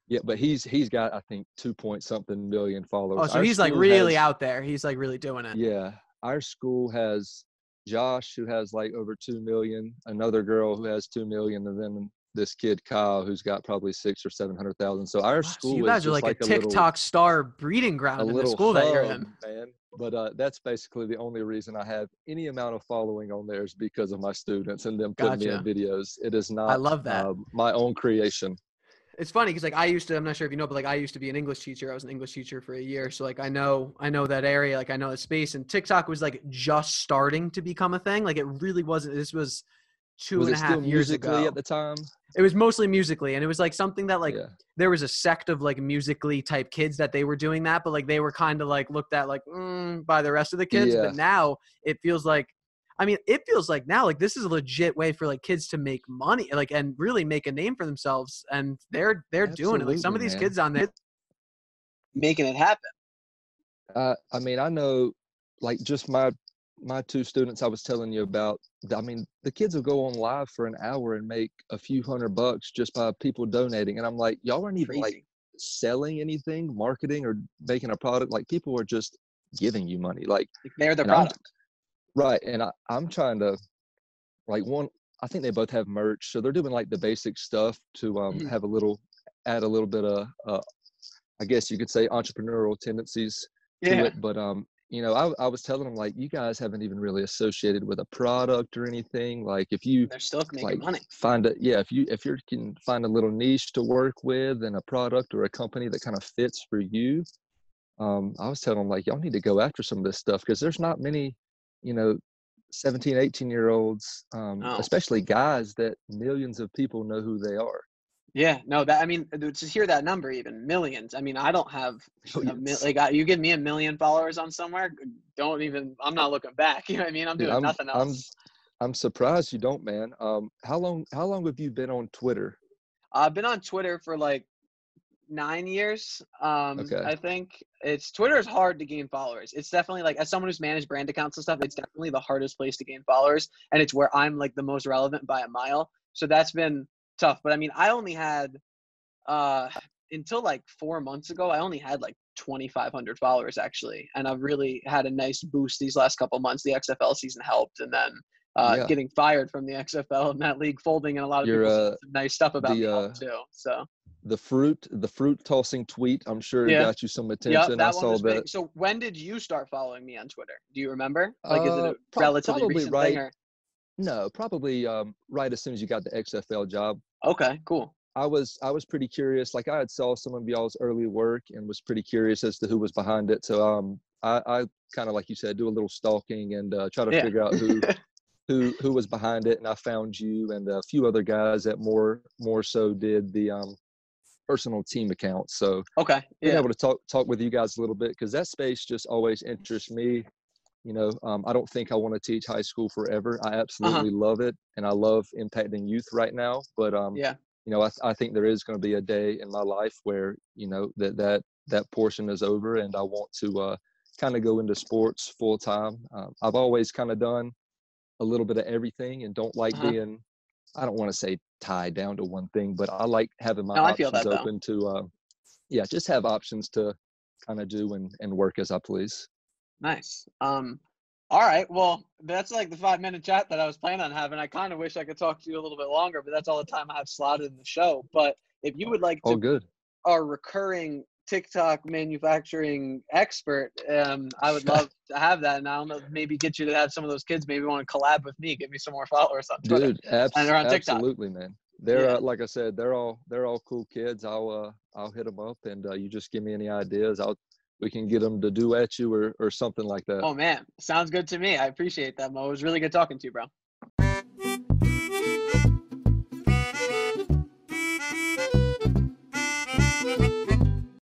Yeah, but he's he's got I think two point something million followers. Oh, so Our he's like really has- out there. He's like really doing it. Yeah, our school has Josh who has like over two million, another girl who has two million, and then this kid Kyle who's got probably six or seven hundred thousand. So our Wow, school so you is guys are just like, a little- TikTok star breeding ground in the little school that you're in. man. But uh, that's basically the only reason I have any amount of following on there is because of my students and them putting me in videos. It is not. I love that. uh, my own creation. It's funny because like I used to, I'm not sure if you know, but like I used to be an English teacher. I was an English teacher for a year, so like I know, I know that area, like I know the space. And TikTok was like just starting to become a thing. Like it really wasn't. This was two was and a half still years Musical.ly ago. at the time? it was mostly Musical.ly, and it was like something that like yeah. there was a sect of like Musical.ly type kids that they were doing that, but like they were kind of like looked at like mm, by the rest of the kids. Yeah. But now it feels like, I mean, it feels like now like this is a legit way for like kids to make money, like and really make a name for themselves, and they're they're doing it. Like some of these man. kids on there making it happen. Uh, I mean, I know, like just my my two students I was telling you about. I mean, the kids will go on live for an hour and make a few hundred bucks just by people donating, and I'm like, y'all aren't even like selling anything, marketing, or making a product. Like people are just giving you money. Like Like, they're the And I'm- product. Right, and I, I'm trying to, like one. I think they both have merch, so they're doing like the basic stuff to um, Mhm. have a little, add a little bit of, uh, I guess you could say entrepreneurial tendencies to it. But um, you know, I I was telling them like, you guys haven't even really associated with a product or anything. Like, if you they're still making like money. find a yeah, if you if you can find a little niche to work with and a product or a company that kind of fits for you, um, I was telling them like, y'all need to go after some of this stuff because there's not many, you know. 17 18 year olds um, No. especially guys that millions of people know who they are Yeah, no, that I mean, to hear that number, even millions. I mean, I don't have a mil- like I, you give me a million followers on somewhere, don't even. I'm not looking back. You know what I mean? I'm Dude, doing nothing I'm, else. I'm surprised you don't, man. Um, how long? How long have you been on Twitter? I've been on Twitter for like nine years. Um, Okay. I think it's Twitter is hard to gain followers. It's definitely like as someone who's managed brand accounts and stuff, it's definitely the hardest place to gain followers, and it's where I'm like the most relevant by a mile. So that's been tough. But I mean, I only had uh until like four months ago, I only had like 2,500 followers actually, and I've really had a nice boost these last couple months. The XFL season helped, and then. Uh, Yeah. Getting fired from the XFL and that league folding, and a lot of You're, people uh, said some nice stuff about the, me uh, too. So The fruit, the fruit tossing tweet. I'm sure Yeah. it got you some Yeah, attention. I that one saw was that. big. So when did you start following me on Twitter? Do you remember? Like, is it Uh, a prob- relatively probably recent right. thing? Or? No, probably um, right as soon as you got the XFL job. Okay, cool. I was I was pretty curious. Like I had saw some of y'all's early work and was pretty curious as to who was behind it. So um, I, I kind of like you said, do a little stalking and uh, try to Yeah. figure out who who who was behind it. And I found you and a few other guys that more more so did the um, personal team accounts. So Okay, yeah. being able to talk talk with you guys a little bit because that space just always interests me. You know, um, I don't think I want to teach high school forever. I absolutely love it, and I love impacting youth right now. But um, yeah, you know, I, I think there is going to be a day in my life where you know that that that portion is over, and I want to uh, kind of go into sports full time. Um, I've always kind of done a little bit of everything, and don't like Uh-huh. being. I don't want to say tied down to one thing, but I like having my No, options that, though. open to. Uh, yeah, just have options to kind of do and, and work as I please. nice. Um, all right. Well, that's like the five minute chat that I was planning on having. I kind of wish I could talk to you a little bit longer, but that's all the time I have slotted in the show. But if you would like to All good. our recurring TikTok manufacturing expert, um, I would love to have that. And I don't know, maybe get you to have some of those kids maybe want to collab with me, give me some more followers on Twitter. Dude, abs- And on TikTok. absolutely, man. They're Yeah. uh, like I said, they're all they're all cool kids. I'll uh, I'll hit them up, and uh, you just give me any ideas. I'll we can get them to do at you or or something like that. Oh man, sounds good to me. I appreciate that, Mo. It was really good talking to you, bro.